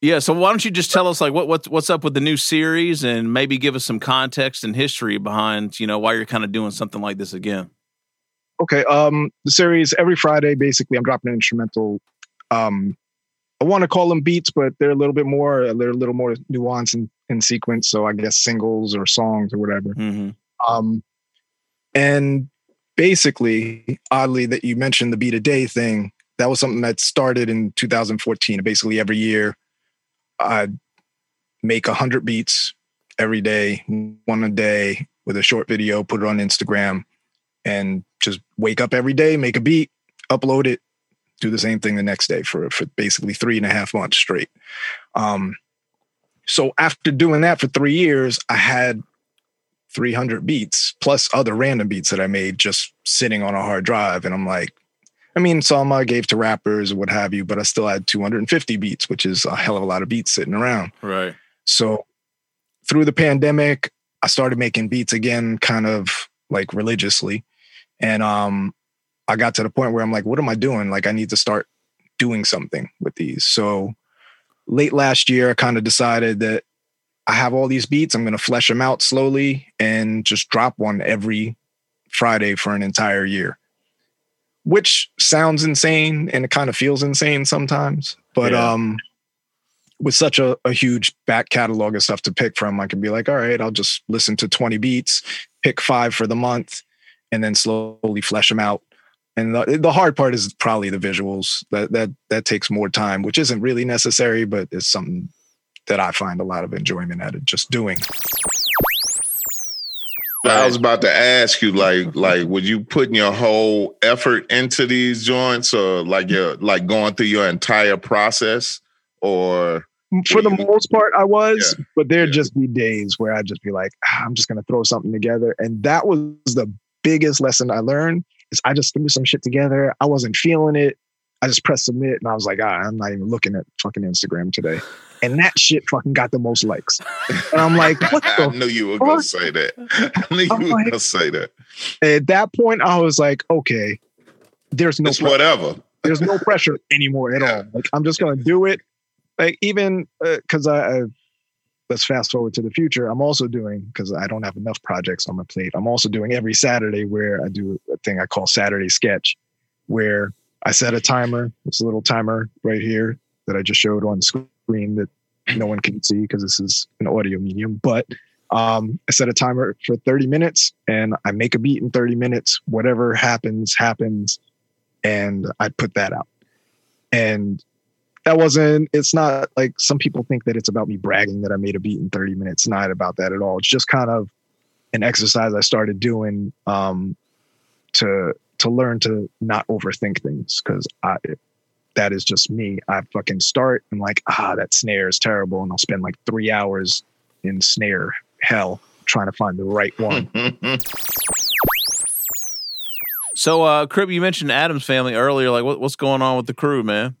yeah, so why don't you just tell us like what what's what's up with the new series and maybe give us some context and history behind, you know, why you're kind of doing something like this again. okay um the series every friday basically i'm dropping an instrumental um i want to call them beats but they're a little bit more they're a little more nuanced in, in sequence so i guess singles or songs or whatever Mm-hmm. um and basically oddly that you mentioned the beat a day thing that was something that started in 2014 basically every year i'd make 100 beats every day one a day with a short video put it on instagram and just wake up every day, make a beat, upload it, do the same thing the next day for for basically three and a half months straight. Um, so after doing that for three years, I had 300 beats plus other random beats that I made just sitting on a hard drive, and I'm like, I mean, some I gave to rappers or what have you, but I still had 250 beats, which is a hell of a lot of beats sitting around. Right. So through the pandemic, I started making beats again, kind of like religiously. And um, I got to the point where I'm like, what am I doing? Like, I need to start doing something with these. So late last year, I kind of decided that I have all these beats. I'm going to flesh them out slowly and just drop one every Friday for an entire year, which sounds insane and it kind of feels insane sometimes. But Yeah. um, with such a, a huge back catalog of stuff to pick from, I can be like, all right, I'll just listen to 20 beats, pick five for the month, and then slowly flesh them out. And the, the hard part is probably the visuals. That that that takes more time, which isn't really necessary, but it's something that I find a lot of enjoyment at it just doing. I was about to ask you, like, like, would you putting your whole effort into these joints, or like you're like going through your entire process, or For the most part, I was, but there'd just be days where I'd just be like, "Ah, I'm just gonna throw something together. And that was the biggest lesson I learned is I just threw some shit together. I wasn't feeling it. I just pressed submit and I was like, ah, I'm not even looking at fucking Instagram today. And that shit fucking got the most likes. And I'm like, what I the knew you were gonna say that. I knew you I'm were like- gonna say that. At that point, I was like, okay, there's no whatever. There's no pressure anymore at all. Like I'm just gonna do it. Like even because I, I let's fast forward to the future. I'm also doing because I don't have enough projects on my plate. I'm also doing every Saturday where I do a thing I call Saturday Sketch, where I set a timer. It's a little timer right here that I just showed on screen that no one can see because this is an audio medium. But um, I set a timer for 30 minutes and I make a beat in 30 minutes. Whatever happens, happens. And I put that out. And that wasn't, it's not like some people think that it's about me bragging that I made a beat in 30 minutes. Not about that at all. It's just kind of an exercise I started doing um, to to learn to not overthink things because I that is just me. I fucking start and like, ah, that snare is terrible, and I'll spend like three hours in snare hell trying to find the right one. So, uh, Crip, you mentioned Atoms Family earlier. Like, what, what's going on with the crew, man?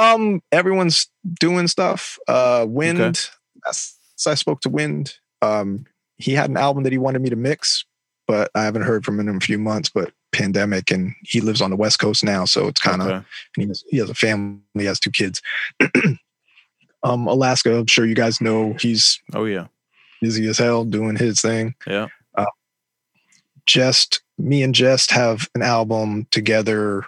Um, everyone's doing stuff. Uh, Wind. Okay. I spoke to Wind. Um, he had an album that he wanted me to mix, but I haven't heard from him in a few months. But pandemic, and he lives on the West Coast now, so it's kind of. Okay. He has, he has a family. He has two kids. um, Alaska. I'm sure you guys know he's. Oh yeah. Busy as hell doing his thing. Yeah. Uh, Jest, me and Jest have an album together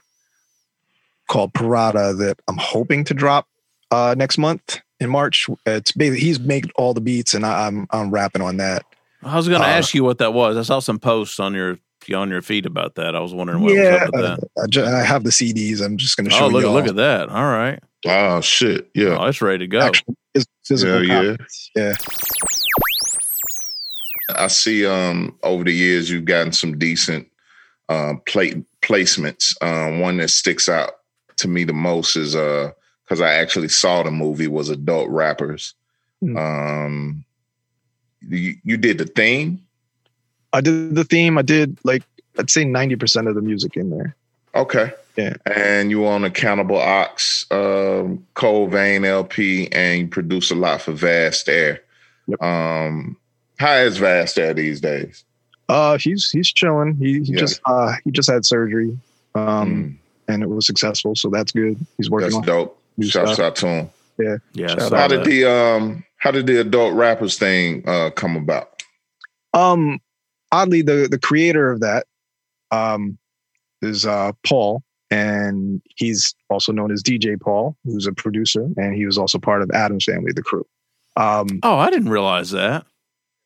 called Parada that I'm hoping to drop uh, next month in March. It's basically he's made all the beats and I, I'm I'm rapping on that. I was going to Uh, ask you what that was. I saw some posts on your on your feed about that. I was wondering what yeah, was up with that. I, ju- I have the CDs. I'm just going to show you. Oh, look, you. look at that. All right. Oh shit! Yeah. Oh, it's ready to go. Actually, it's physical. Yeah, yeah. yeah. I see um over the years you've gotten some decent uh plate placements. Um one that sticks out to me the most is uh because I actually saw the movie was adult rappers. Hmm. Um you, you did the theme? I did the theme. I did like I'd say 90% of the music in there. Okay. Yeah. And you on a Cannibal Ox, um, Cold Vein LP, and you produce a lot for Vast Aire. Um, how is Vast Aire these days? Uh, he's he's chilling. He he Yeah. Just uh he just had surgery, um, and it was successful, so that's good. He's working That's on dope. new Shouts stuff. out to him. Yeah, Yeah. How did that. the um how did the adult rappers thing uh come about? Um, oddly, the the creator of that, um, is uh Paul, and he's also known as DJ Paul, who's a producer, and he was also part of Atoms Family, the crew. Um, Oh, I didn't realize that.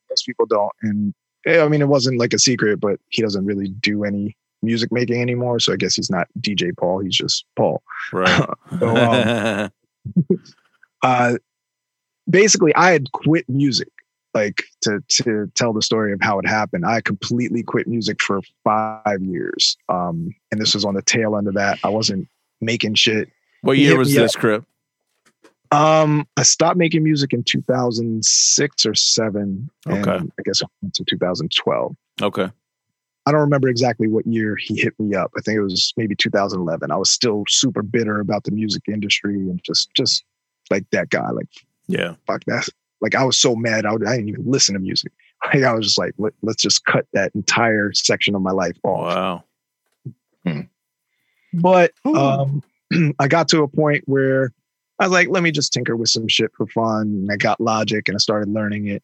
most people don't, and I mean, it wasn't like a secret, but he doesn't really do any music making anymore, so I guess he's not DJ Paul. He's just Paul. Right. So, um, uh, basically, I had quit music. Like to to tell the story of how it happened, I completely quit music for five years, um, and this was on the tail end of that. I wasn't making shit. what year was me this, up. Crip? Um, I stopped making music in 2006 or seven. and Okay. I guess to 2012. Okay. I don't remember exactly what year he hit me up. I think it was maybe 2011. I was still super bitter about the music industry and just just like that guy. Like Yeah. fuck that. Like I was so mad. I, would, I didn't even listen to music. Like I was just like, Let, let's just cut that entire section of my life off. Wow. But um, I got to a point where I was like, let me just tinker with some shit for fun. And I got Logic and I started learning it.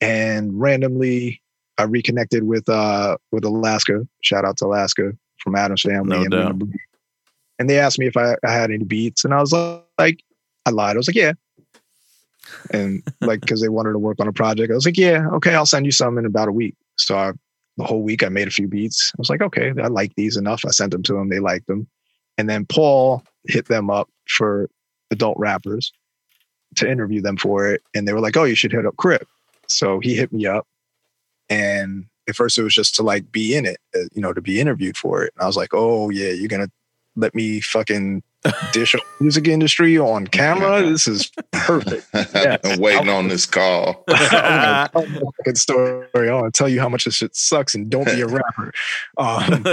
And randomly, I reconnected with uh with Alaska. Shout out to Alaska from Atoms Family. No and, doubt. and they asked me if I, I had any beats, and I was like, I lied. I was like, yeah. And like, because they wanted to work on a project, I was like, yeah, okay, I'll send you some in about a week. So I, the whole week, I made a few beats. I was like, okay, I like these enough. I sent them to them. They liked them. And then Paul hit them up for adult rappers to interview them for it. And they were like, oh, you should hit up Crip. So he hit me up. And at first it was just to like be in it, uh, you know, to be interviewed for it. And I was like, oh, yeah, you're going to let me fucking dish on the music industry on camera. This is perfect. Yeah. I'm waiting on this call. I'm gonna tell story. I want to tell you how much this shit sucks and don't be a rapper. Um,